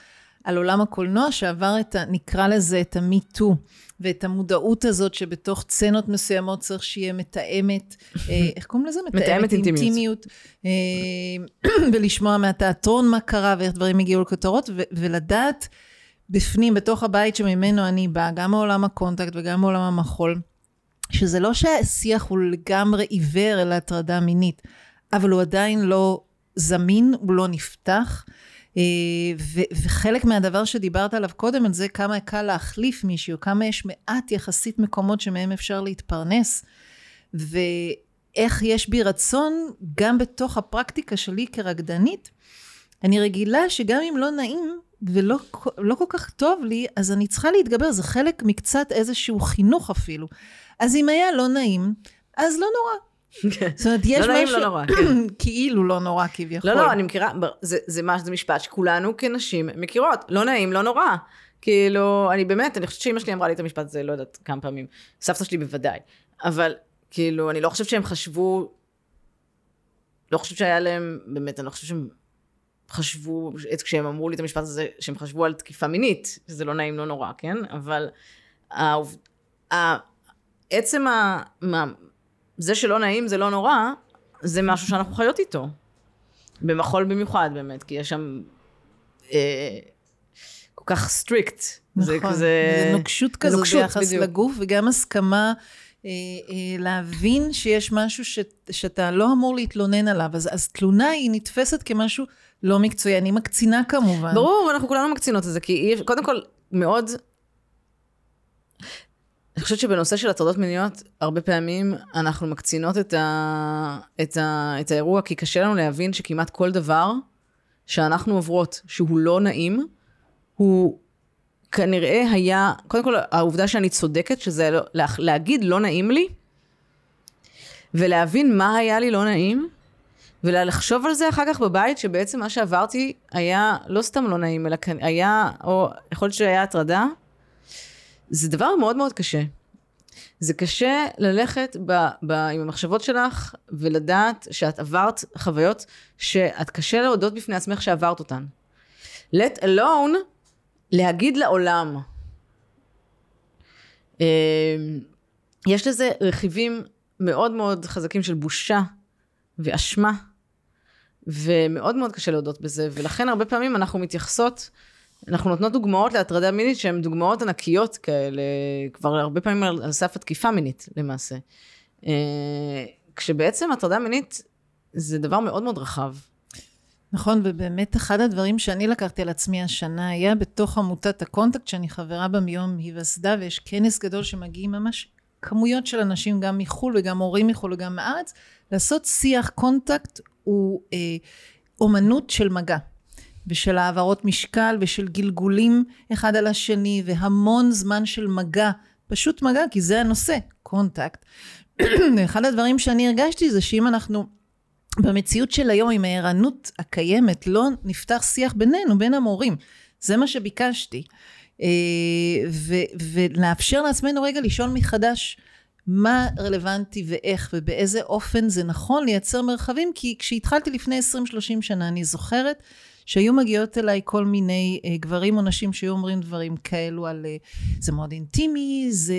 B: על עולם הקולנוע שעבר את ה... נקרא לזה את ה-me-too, ואת המודעות הזאת שבתוך סצנות מסוימות צריך שיהיה מתאמת, אה, (laughs) איך קוראים לזה?
A: מתאמת אינטימיות.
B: אה, ולשמוע מהתיאטרון מה קרה ואיך דברים הגיעו לכותרות, ולדעת בפנים, בתוך הבית שממנו אני באה, גם מעולם הקונטקט וגם מעולם המחול, שזה לא שהשיח הוא לגמרי עיוור אל הטרדה מינית, אבל הוא עדיין לא זמין, הוא לא נפתח. וחלק מהדבר שדיברת עליו קודם, על זה כמה קל להחליף מישהו, כמה יש מעט יחסית מקומות שמהם אפשר להתפרנס, ואיך יש בי רצון, גם בתוך הפרקטיקה שלי כרקדנית, אני רגילה שגם אם לא נעים ולא לא כל כך טוב לי, אז אני צריכה להתגבר, זה חלק מקצת איזשהו חינוך אפילו. אז אם היה לא נעים, אז לא נורא.
A: כן. זאת אומרת, יש משהו... לא נעים, לא נורא,
B: כן. (clears throat) כאילו לא נורא כביכול.
A: לא, לא, אני מכירה, זה, זה, זה משפט שכולנו כנשים מכירות. לא נעים, לא נורא. כאילו, אני באמת, אני חושבת שאמא שלי אמרה לי את המשפט הזה, לא יודעת כמה פעמים. סבתא שלי בוודאי. אבל, כאילו, אני לא חושבת שהם חשבו... לא חושבת שהיה להם, באמת, אני לא חושבת שהם חשבו, כשהם אמרו לי את המשפט הזה, שהם חשבו על תקיפה מינית, שזה לא נעים, לא נורא, כן? אבל עצם ה... זה שלא נעים זה לא נורא, זה משהו שאנחנו חיות איתו. במחול במיוחד באמת, כי יש שם אה, כל כך strict.
B: נכון, זה כזה... זה נוקשות כזאת נוקשות, ביחס בדיוק. לגוף, וגם הסכמה אה, אה, להבין שיש משהו ש, שאתה לא אמור להתלונן עליו. אז, אז תלונה היא נתפסת כמשהו לא מקצועי. אני מקצינה כמובן.
A: ברור, אנחנו כולנו מקצינות את זה, כי קודם כל, מאוד אני חושבת שבנושא של הטרדות מיניות, הרבה פעמים אנחנו מקצינות את, ה... את, ה... את האירוע, כי קשה לנו להבין שכמעט כל דבר שאנחנו עוברות, שהוא לא נעים, הוא כנראה היה, קודם כל, העובדה שאני צודקת, שזה לא, לה... להגיד לא נעים לי, ולהבין מה היה לי לא נעים, ולחשוב על זה אחר כך בבית, שבעצם מה שעברתי היה לא סתם לא נעים, אלא היה, או יכול להיות שהיה הטרדה, זה דבר מאוד מאוד קשה. זה קשה ללכת ב, ב, עם המחשבות שלך ולדעת שאת עברת חוויות שאת קשה להודות בפני עצמך שעברת אותן. let alone להגיד לעולם. אמ, יש לזה רכיבים מאוד מאוד חזקים של בושה ואשמה, ומאוד מאוד קשה להודות בזה, ולכן הרבה פעמים אנחנו מתייחסות אנחנו נותנות דוגמאות להטרדה מינית שהן דוגמאות ענקיות כאלה, כבר הרבה פעמים על, סף התקיפה מינית למעשה. אה, כשבעצם הטרדה מינית זה דבר מאוד מאוד רחב.
B: נכון, ובאמת אחד הדברים שאני לקחתי על עצמי השנה היה בתוך עמותת הקונטקט, שאני חברה בה מיום היווסדה, ויש כנס גדול שמגיעים ממש כמויות של אנשים, גם מחו"ל וגם מורים מחו"ל וגם מארץ, לעשות שיח קונטקט הוא אה, אומנות של מגע. ושל העברות משקל ושל גלגולים אחד על השני והמון זמן של מגע, פשוט מגע כי זה הנושא, קונטקט. (clears throat) אחד הדברים שאני הרגשתי זה שאם אנחנו במציאות של היום עם הערנות הקיימת לא נפתח שיח בינינו, בין המורים, זה מה שביקשתי. אה, ו- ולאפשר לעצמנו רגע לשאול מחדש מה רלוונטי ואיך ובאיזה אופן זה נכון לייצר מרחבים, כי כשהתחלתי לפני 20-30 שנה, אני זוכרת שהיו מגיעות אליי כל מיני אה, גברים או נשים שהיו אומרים דברים כאלו על אה, זה מאוד אינטימי, זה,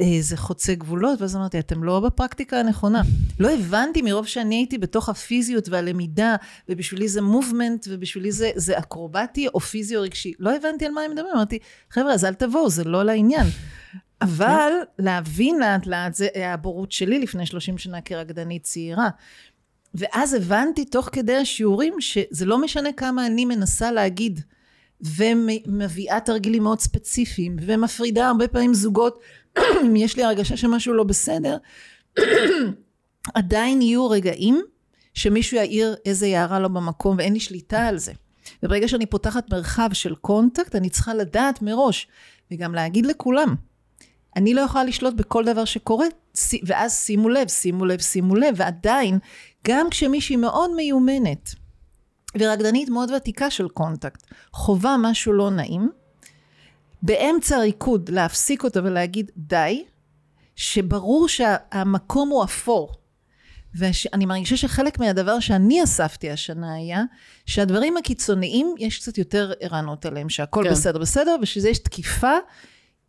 B: אה, זה חוצה גבולות, ואז אמרתי, אתם לא בפרקטיקה הנכונה. לא הבנתי מרוב שאני הייתי בתוך הפיזיות והלמידה, ובשבילי זה מובמנט, ובשבילי זה, זה אקרובטי או פיזי או רגשי. לא הבנתי על מה הם מדברים, אמרתי, חבר'ה, אז אל תבואו, זה לא לעניין. (laughs) אבל להבין לאט לאט, זה הבורות שלי לפני 30 שנה כרקדנית צעירה. ואז הבנתי תוך כדי השיעורים שזה לא משנה כמה אני מנסה להגיד ומביאה תרגילים מאוד ספציפיים ומפרידה הרבה פעמים זוגות (clears throat) אם יש לי הרגשה שמשהו לא בסדר (clears throat) עדיין יהיו רגעים שמישהו יעיר איזה הערה לא במקום ואין לי שליטה על זה. וברגע שאני פותחת מרחב של קונטקט אני צריכה לדעת מראש וגם להגיד לכולם אני לא יכולה לשלוט בכל דבר שקורה, ואז שימו לב, שימו לב, שימו לב, ועדיין, גם כשמישהי מאוד מיומנת, ורקדנית מאוד ותיקה של קונטקט, חווה משהו לא נעים, באמצע הריקוד להפסיק אותו ולהגיד די, שברור שהמקום הוא אפור. ואני מרגישה שחלק מהדבר שאני אספתי השנה היה שהדברים הקיצוניים יש קצת יותר ערנות עליהם שהכל כן. בסדר בסדר ושזה יש תקיפה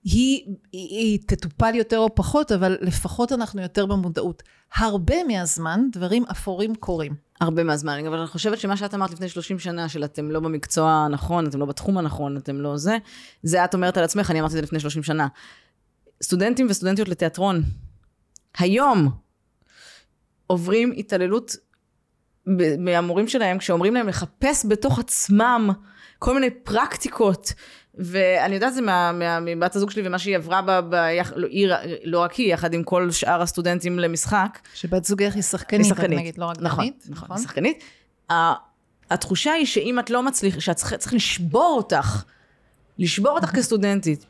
B: היא, היא, היא תטופל יותר או פחות, אבל לפחות אנחנו יותר במודעות. הרבה מהזמן דברים אפורים קורים.
A: הרבה מהזמן, אבל אני חושבת שמה שאת אמרת לפני 30 שנה, של אתם לא במקצוע הנכון, אתם לא בתחום הנכון, אתם לא זה, זה את אומרת על עצמך, אני אמרתי את זה לפני 30 שנה. סטודנטים וסטודנטיות לתיאטרון, היום עוברים התעללות מהמורים שלהם, כשאומרים להם לחפש בתוך עצמם כל מיני פרקטיקות ואני יודעת זה מה, מה, מבת הזוג שלי ומה שהיא עברה, ב, ב, לא, היא, לא רק היא, יחד עם כל שאר הסטודנטים למשחק.
B: שבת זוגך היא שחקנית, היא שחקנית. נגיד, לא רק
A: נכון,
B: דנית.
A: נכון, נכון, היא שחקנית. התחושה היא שאם את לא מצליחה, שאת צריך לשבור אותך, לשבור אותך כסטודנטית.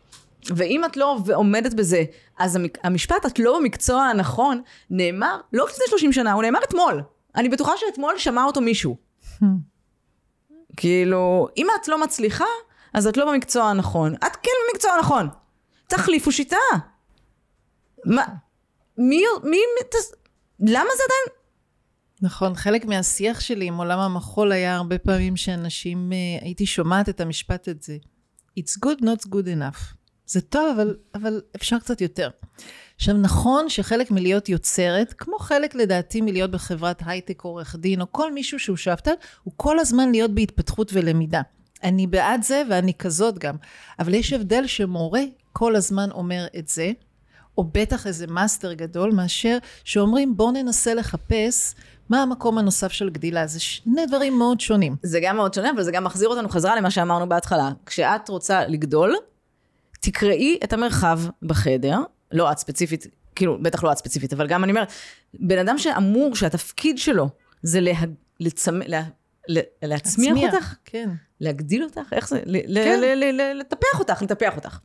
A: ואם את לא עומדת בזה, אז המשפט, את לא במקצוע הנכון, נאמר לא לפני 30 שנה, הוא נאמר אתמול. אני בטוחה שאתמול שמע אותו מישהו. Hmm. כאילו, אם את לא מצליחה, אז את לא במקצוע הנכון. את כן במקצוע הנכון. תחליפו שיטה. מה, מי, מי, תס... למה זה עדיין...
B: נכון, חלק מהשיח שלי עם עולם המחול היה הרבה פעמים שאנשים, אה, הייתי שומעת את המשפט הזה. It's good, not good enough. זה טוב, אבל, אבל אפשר קצת יותר. עכשיו, נכון שחלק מלהיות יוצרת, כמו חלק לדעתי מלהיות בחברת הייטק, עורך דין, או כל מישהו שהוא שבתן, הוא כל הזמן להיות בהתפתחות ולמידה. אני בעד זה ואני כזאת גם. אבל יש הבדל שמורה כל הזמן אומר את זה, או בטח איזה מאסטר גדול, מאשר שאומרים בואו ננסה לחפש מה המקום הנוסף של גדילה. זה שני דברים מאוד שונים.
A: זה גם מאוד שונה, אבל זה גם מחזיר אותנו חזרה למה שאמרנו בהתחלה. כשאת רוצה לגדול, תקראי את המרחב בחדר, לא את ספציפית, כאילו, בטח לא את ספציפית, אבל גם אני אומרת, בן אדם שאמור, שהתפקיד שלו זה לה, לצמ... לה, להצמיח אותך?
B: כן.
A: להגדיל אותך? איך זה? כן. לטפח אותך, לטפח אותך.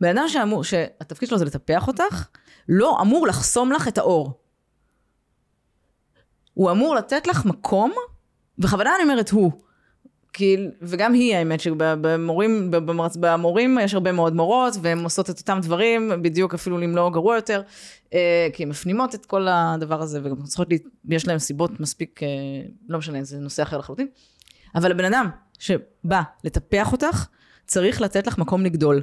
A: בן אדם שאמור, שהתפקיד שלו זה לטפח אותך, לא אמור לחסום לך את האור. הוא אמור לתת לך מקום, בכוונה אני אומרת הוא, כי, וגם היא האמת שבמורים, במורים יש הרבה מאוד מורות, והן עושות את אותם דברים, בדיוק אפילו אם לא גרוע יותר, אה, כי הן מפנימות את כל הדבר הזה, וגם צריכות, יש להן סיבות מספיק, אה, לא משנה, זה נושא אחר לחלוטין. אבל הבן אדם שבא לטפח אותך, צריך לתת לך מקום לגדול.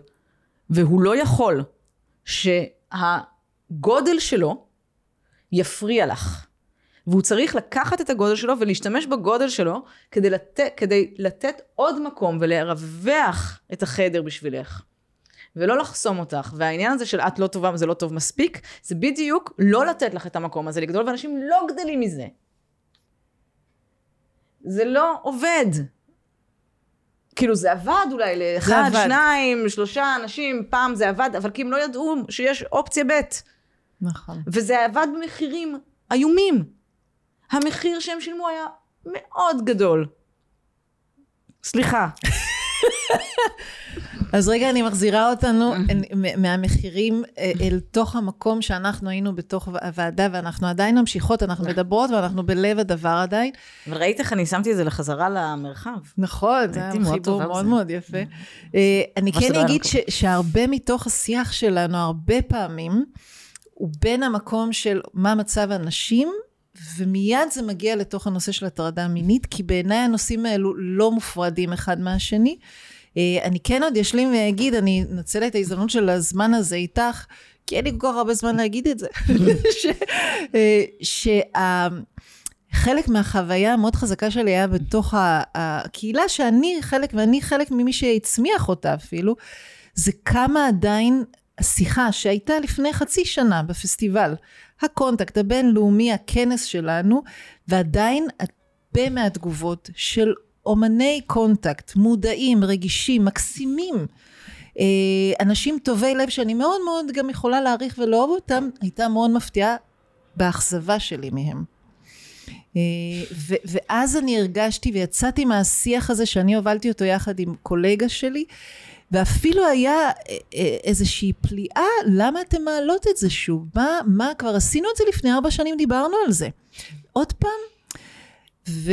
A: והוא לא יכול שהגודל שלו יפריע לך. והוא צריך לקחת את הגודל שלו ולהשתמש בגודל שלו כדי, לת... כדי לתת עוד מקום ולרווח את החדר בשבילך. ולא לחסום אותך. והעניין הזה של את לא טובה וזה לא טוב מספיק, זה בדיוק לא לתת לך את המקום הזה לגדול, ואנשים לא גדלים מזה. זה לא עובד. כאילו זה עבד אולי לאחד, שניים, שלושה אנשים, פעם זה עבד, אבל כי הם לא ידעו שיש אופציה ב'.
B: נכון.
A: וזה עבד במחירים איומים. המחיר שהם שילמו היה מאוד גדול. סליחה. (laughs)
B: אז רגע, אני מחזירה אותנו מהמחירים אה, אל תוך המקום שאנחנו היינו בתוך הוועדה, ואנחנו עדיין ממשיכות, אנחנו מדברות ואנחנו בלב הדבר עדיין.
A: אבל ראית איך אני שמתי את זה לחזרה למרחב.
B: נכון, זה היה חיבור מאוד מאוד יפה. אה, אני כן אגיד שהרבה מתוך השיח שלנו, הרבה פעמים, הוא בין המקום של מה מצב הנשים, ומיד זה מגיע לתוך הנושא של הטרדה מינית, כי בעיניי הנושאים האלו לא מופרדים אחד מהשני. אה, אני כן עוד אשלים ואגיד, אני אנצל את ההזדמנות של הזמן הזה איתך, כי אין לי כל כך הרבה זמן להגיד את זה. (laughs) שחלק אה, מהחוויה המאוד חזקה שלי היה בתוך הקהילה שאני חלק, ואני חלק ממי שהצמיח אותה אפילו, זה כמה עדיין השיחה שהייתה לפני חצי שנה בפסטיבל, הקונטקט הבינלאומי, הכנס שלנו, ועדיין הרבה מהתגובות של אומני קונטקט, מודעים, רגישים, מקסימים, אה, אנשים טובי לב שאני מאוד מאוד גם יכולה להעריך ולאהוב אותם, הייתה מאוד מפתיעה באכזבה שלי מהם. אה, ו- ואז אני הרגשתי ויצאתי מהשיח הזה שאני הובלתי אותו יחד עם קולגה שלי ואפילו היה אה, איזושהי פליאה למה אתם מעלות את זה שוב? מה, מה כבר עשינו את זה לפני ארבע שנים? דיברנו על זה. עוד פעם ו...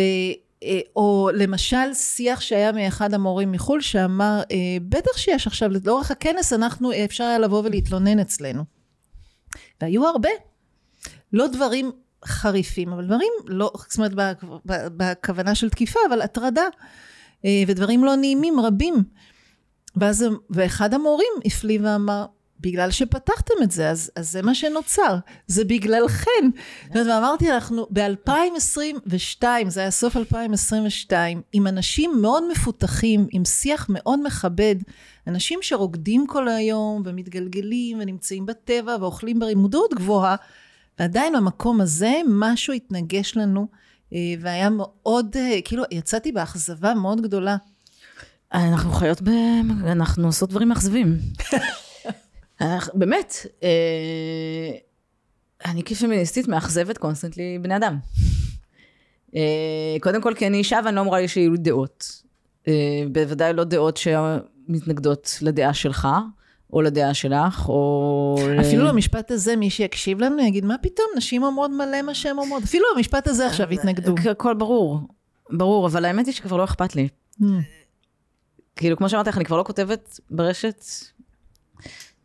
B: אה, או למשל שיח שהיה מאחד המורים מחו"ל שאמר אה, בטח שיש עכשיו לאורך הכנס אנחנו אה, אפשר היה לבוא ולהתלונן אצלנו. והיו הרבה. לא דברים חריפים אבל דברים לא זאת אומרת בכוונה של תקיפה אבל הטרדה ודברים לא נעימים רבים ואז ואחד המורים הפליא ואמר בגלל שפתחתם את זה, אז, אז זה מה שנוצר, זה בגללכם. ואמרתי, אנחנו ב-2022, זה היה סוף 2022, עם אנשים מאוד מפותחים, עם שיח מאוד מכבד, אנשים שרוקדים כל היום ומתגלגלים ונמצאים בטבע ואוכלים במודעות גבוהה, ועדיין במקום הזה משהו התנגש לנו, אה, והיה מאוד, אה, כאילו, יצאתי באכזבה מאוד גדולה.
A: אנחנו חיות ב... אנחנו עושות דברים מאכזבים. (laughs) באמת, אה, אני כפמיניסטית מאכזבת constantly בני אדם. אה, קודם כל כי אני אישה ואני לא אמורה לי שיהיו לי דעות. אה, בוודאי לא דעות שמתנגדות לדעה שלך, או לדעה שלך, או...
B: אפילו למשפט הזה, מי שיקשיב לנו יגיד, מה פתאום, נשים אומרות מלא מה שהן אומרות. אפילו המשפט הזה עכשיו יתנגדו.
A: הכל ברור, ברור, אבל האמת היא שכבר לא אכפת לי. כאילו, כמו שאמרתי לך, אני כבר לא כותבת ברשת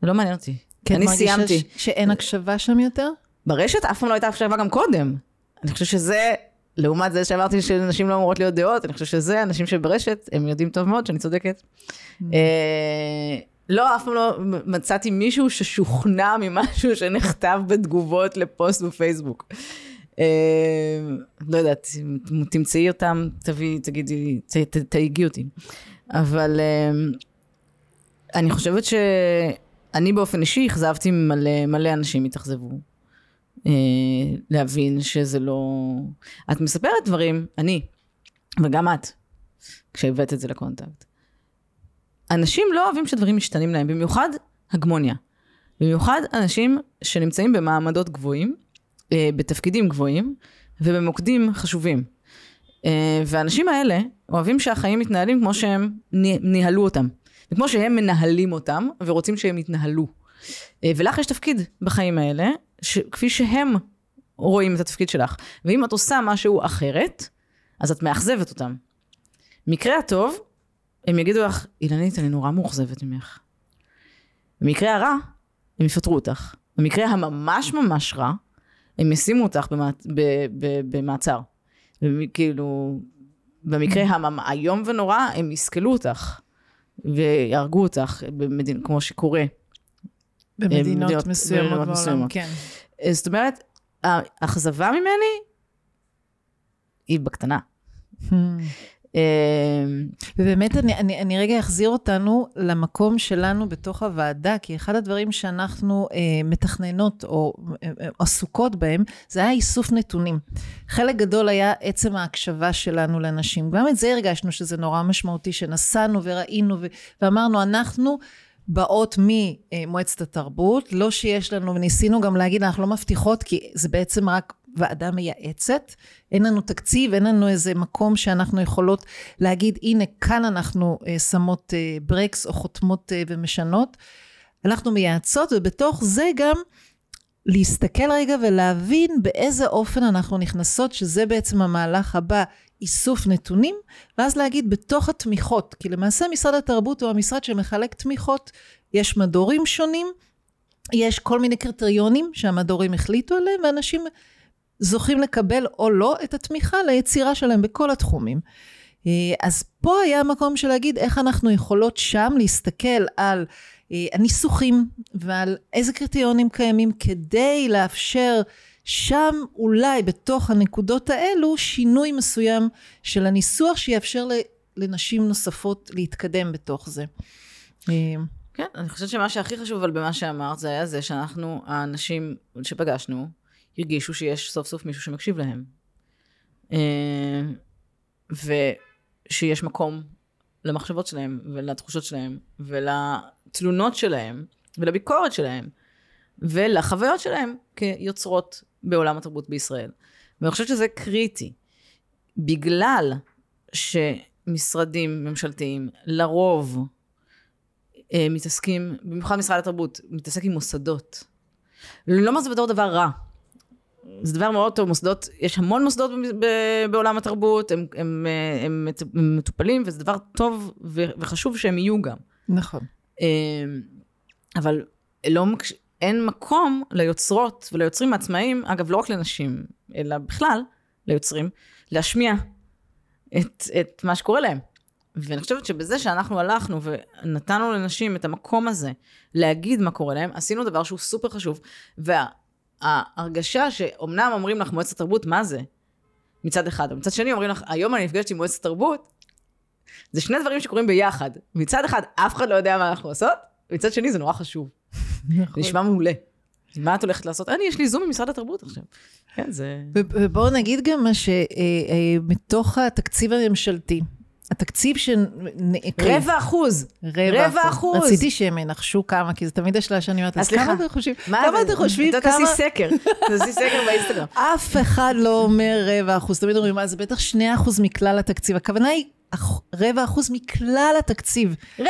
A: זה לא מעניין אותי.
B: כן, אני סיימתי. ש... שאין הקשבה שם יותר?
A: ברשת אף פעם לא הייתה הקשבה גם קודם. אני חושבת שזה, לעומת זה שאמרתי שנשים לא אמורות להיות דעות, אני חושבת שזה, אנשים שברשת, הם יודעים טוב מאוד שאני צודקת. Mm. אה, לא, אף פעם לא מצאתי מישהו ששוכנע ממשהו (laughs) שנכתב בתגובות לפוסט בפייסבוק. אה, לא יודעת, תמצאי אותם, תביאי, תגידי, תהיגי אותי. אבל אה, אני חושבת ש... אני באופן אישי אכזבתי מלא, מלא אנשים התאכזבו. אה, להבין שזה לא... את מספרת דברים, אני, וגם את, כשהבאת את זה לקונטקט. אנשים לא אוהבים שדברים משתנים להם, במיוחד הגמוניה. במיוחד אנשים שנמצאים במעמדות גבוהים, אה, בתפקידים גבוהים, ובמוקדים חשובים. אה, והאנשים האלה אוהבים שהחיים מתנהלים כמו שהם ניהלו אותם. זה כמו שהם מנהלים אותם ורוצים שהם יתנהלו. אה, ולך יש תפקיד בחיים האלה, ש... כפי שהם רואים את התפקיד שלך. ואם את עושה משהו אחרת, אז את מאכזבת אותם. מקרה הטוב, הם יגידו לך, אילנית, אני נורא מאוכזבת ממך. במקרה הרע, הם יפטרו אותך. במקרה הממש ממש רע, הם ישימו אותך במעצ... במעצר. כאילו, במקרה האיום ונורא, הם יסכלו אותך. ויהרגו אותך, במדינ... כמו שקורה.
B: במדינות מסוימות בעולם, כן.
A: זאת אומרת, האכזבה ממני היא בקטנה.
B: אמ, ובאמת אני, אני, אני רגע אחזיר אותנו למקום שלנו בתוך הוועדה, כי אחד הדברים שאנחנו אה, מתכננות או אה, אה, עסוקות בהם, זה היה איסוף נתונים. חלק גדול היה עצם ההקשבה שלנו לאנשים. גם את זה הרגשנו שזה נורא משמעותי, שנסענו וראינו ו- ואמרנו, אנחנו... באות ממועצת התרבות, לא שיש לנו, וניסינו גם להגיד, אנחנו לא מבטיחות, כי זה בעצם רק ועדה מייעצת, אין לנו תקציב, אין לנו איזה מקום שאנחנו יכולות להגיד, הנה, כאן אנחנו אה, שמות אה, ברקס או חותמות אה, ומשנות. אנחנו מייעצות, ובתוך זה גם להסתכל רגע ולהבין באיזה אופן אנחנו נכנסות, שזה בעצם המהלך הבא, איסוף נתונים, ואז להגיד בתוך התמיכות, כי למעשה משרד התרבות הוא המשרד שמחלק תמיכות, יש מדורים שונים, יש כל מיני קריטריונים שהמדורים החליטו עליהם, ואנשים זוכים לקבל או לא את התמיכה ליצירה שלהם בכל התחומים. אה, אז פה היה המקום של להגיד איך אנחנו יכולות שם להסתכל על אה, הניסוחים ועל איזה קריטריונים קיימים כדי לאפשר שם אולי בתוך הנקודות האלו שינוי מסוים של הניסוח שיאפשר לנשים נוספות להתקדם בתוך זה.
A: אה, כן, אני חושבת שמה שהכי חשוב אבל במה שאמרת זה היה זה שאנחנו, האנשים שפגשנו, הרגישו שיש סוף סוף מישהו שמקשיב להם. אה, ושיש מקום למחשבות שלהם, ולתחושות שלהם, ולתלונות שלהם, ולביקורת שלהם, ולחוויות שלהם כיוצרות בעולם התרבות בישראל. ואני חושבת שזה קריטי. בגלל שמשרדים ממשלתיים לרוב אה, מתעסקים, במיוחד משרד התרבות, מתעסק עם מוסדות. לא אומר זה בתור דבר רע. זה דבר מאוד טוב, מוסדות, יש המון מוסדות בעולם התרבות, הם, הם, הם, הם מטופלים, וזה דבר טוב וחשוב שהם יהיו גם.
B: נכון. אה,
A: אבל לא, אין מקום ליוצרות וליוצרים העצמאיים, אגב, לא רק לנשים, אלא בכלל ליוצרים, להשמיע את, את מה שקורה להם. ואני חושבת שבזה שאנחנו הלכנו ונתנו לנשים את המקום הזה להגיד מה קורה להם, עשינו דבר שהוא סופר חשוב. וההרגשה שאומנם אומרים לך מועצת התרבות, מה זה? מצד אחד. ומצד שני אומרים לך, היום אני נפגשת עם מועצת התרבות, זה שני דברים שקורים ביחד. מצד אחד, אף אחד לא יודע מה אנחנו עושות, ומצד שני זה נורא חשוב. נכון. נשמע מעולה. מה את הולכת לעשות? אני, יש לי זום ממשרד התרבות עכשיו. כן, זה...
B: ובואו נגיד גם מה שמתוך התקציב הממשלתי, התקציב ש...
A: רבע אחוז.
B: רבע, אחוז. רציתי שהם ינחשו כמה, כי זה תמיד השאלה שאני אומרת, אז כמה אתם חושבים? כמה אתם חושבים?
A: תעשי סקר, (laughs) תעשי סקר באינסטגרם.
B: אף אחד לא אומר רבע אחוז, תמיד אומרים, זה בטח שני אחוז מכלל התקציב. הכוונה היא רבע אחוז מכלל התקציב.
A: רבע,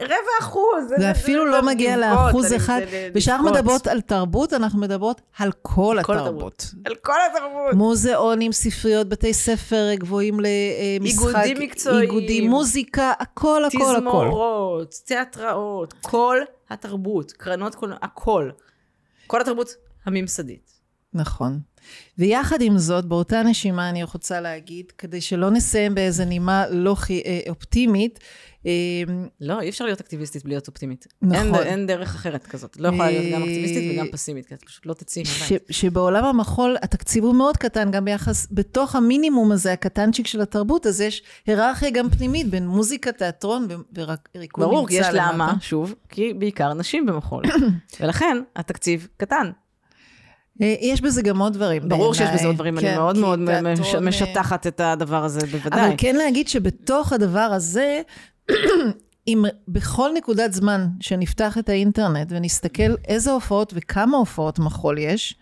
A: רבע אחוז.
B: זה אפילו לא מגיע לאחוז אחד. ושאנחנו מדברות על תרבות, אנחנו מדברות על כל התרבות.
A: על כל התרבות.
B: מוזיאונים, ספריות, בתי ספר גבוהים למשחק.
A: איגודים מקצועיים.
B: איגודים, מוזיקה, הכל, הכל, הכל.
A: תזמורות, תיאטראות, כל התרבות, קרנות קולנוע, הכל. כל התרבות הממסדית.
B: נכון. ויחד עם זאת, באותה נשימה אני רוצה להגיד, כדי שלא נסיים באיזה נימה לא אה, אופטימית,
A: אה, לא, אי אפשר להיות אקטיביסטית בלי להיות אופטימית. נכון. אין, אין דרך אחרת כזאת. לא יכולה להיות גם אקטיביסטית וגם פסימית, כי את פשוט לא תצאי מהבית.
B: שבעולם המחול התקציב הוא מאוד קטן, גם ביחס, בתוך המינימום הזה, הקטנצ'יק של התרבות, אז יש היררכיה גם פנימית בין מוזיקה, תיאטרון וריקוד
A: ברור, יש למה, שוב, כי בעיקר נשים במחול. (coughs) ולכן התקציב קטן.
B: אה, יש בזה גם עוד דברים.
A: ברור שיש בזה עוד דברים, כן, אני מאוד מאוד תיאטרון... משטחת את הדבר הזה, בוודאי.
B: אבל כן להגיד שבתוך הדבר הזה, (clears throat) אם בכל נקודת זמן שנפתח את האינטרנט ונסתכל איזה הופעות וכמה הופעות מחול יש,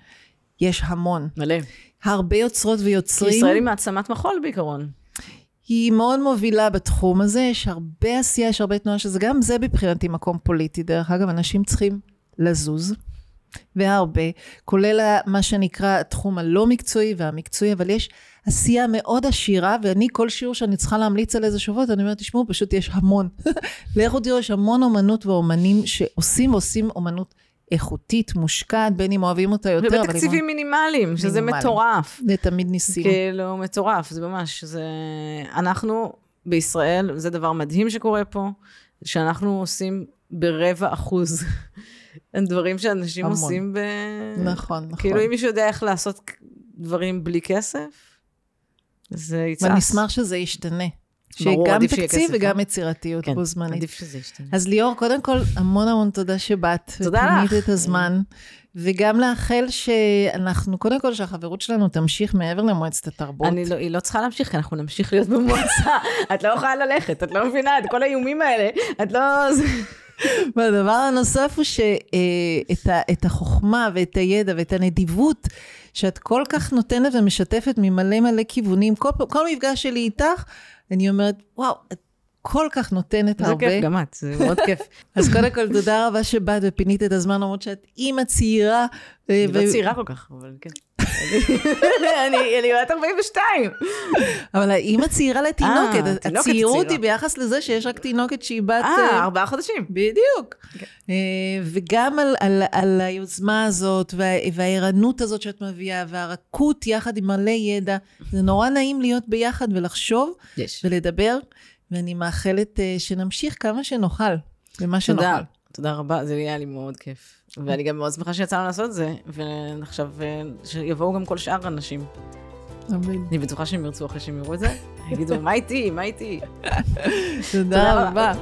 B: יש המון.
A: מלא.
B: הרבה יוצרות ויוצרים.
A: כי ישראל היא מעצמת מחול בעיקרון.
B: היא מאוד מובילה בתחום הזה, יש הרבה עשייה, יש הרבה תנועה, שזה גם זה מבחינתי מקום פוליטי. דרך אגב, אנשים צריכים לזוז. והרבה, כולל מה שנקרא התחום הלא מקצועי והמקצועי, אבל יש עשייה מאוד עשירה, ואני כל שיעור שאני צריכה להמליץ על איזה שבועות, אני אומרת, תשמעו, פשוט יש המון. (laughs) לכו תראו, יש המון אומנות ואומנים שעושים ועושים אומנות איכותית, מושקעת, בין אם אוהבים אותה יותר.
A: ובתקציבים מינימליים, שזה מינימליים. מטורף.
B: זה תמיד ניסינו.
A: כאילו, מטורף, זה ממש, זה... אנחנו בישראל, זה דבר מדהים שקורה פה, שאנחנו עושים ברבע אחוז דברים שאנשים המון. עושים ב...
B: נכון, נכון.
A: כאילו, אם מישהו יודע איך לעשות דברים בלי כסף, זה יצעס.
B: ואני אשמח שזה ישתנה.
A: ברור,
B: שגם תקציב וגם יצירתיות
A: כן,
B: בו זמנית.
A: עדיף שזה ישתנה.
B: אז ליאור, קודם כל, המון המון תודה שבאת.
A: תודה לך.
B: ותמיד את הזמן. וגם לאחל שאנחנו, קודם כל, שהחברות שלנו תמשיך מעבר למועצת התרבות.
A: אני לא, היא לא צריכה להמשיך, כי אנחנו נמשיך להיות במועצה. את לא יכולה ללכת, את לא מבינה את כל האיומים האלה. את לא...
B: והדבר הנוסף הוא שאת החוכמה ואת הידע ואת הנדיבות שאת כל כך נותנת ומשתפת ממלא מלא כיוונים, כל, כל מפגש שלי איתך, אני אומרת, וואו, את כל כך נותנת
A: זה
B: הרבה.
A: כיף, גם את, זה מאוד כיף. (laughs)
B: אז קודם כל, תודה רבה שבאת ופינית את הזמן, למרות שאת אימא צעירה.
A: אני לא צעירה כל כך, אבל כן. (laughs) אני בת 42.
B: אבל האימא צעירה
A: אה,
B: לתינוקת.
A: תינוקת
B: הצעירות. היא ביחס לזה שיש רק תינוקת שהיא בת...
A: אה,
B: אה,
A: ארבעה חודשים.
B: בדיוק.
A: כן.
B: אה, וגם על, היוזמה הזאת, וה, והערנות הזאת שאת מביאה, והרכות יחד עם מלא ידע. זה נורא נעים להיות ביחד ולחשוב. ולדבר, ואני מאחלת אה, שנמשיך כמה שנוכל, במה שנוכל.
A: תודה רבה, זה היה לי מאוד כיף. ואני גם מאוד שמחה שיצאנו לעשות את זה, ועכשיו אה, שיבואו גם כל שאר האנשים.
B: אמן.
A: אני בטוחה שהם ירצו אחרי שהם יראו את זה, (laughs) יגידו, מה איתי, מה איתי? תודה
B: רבה.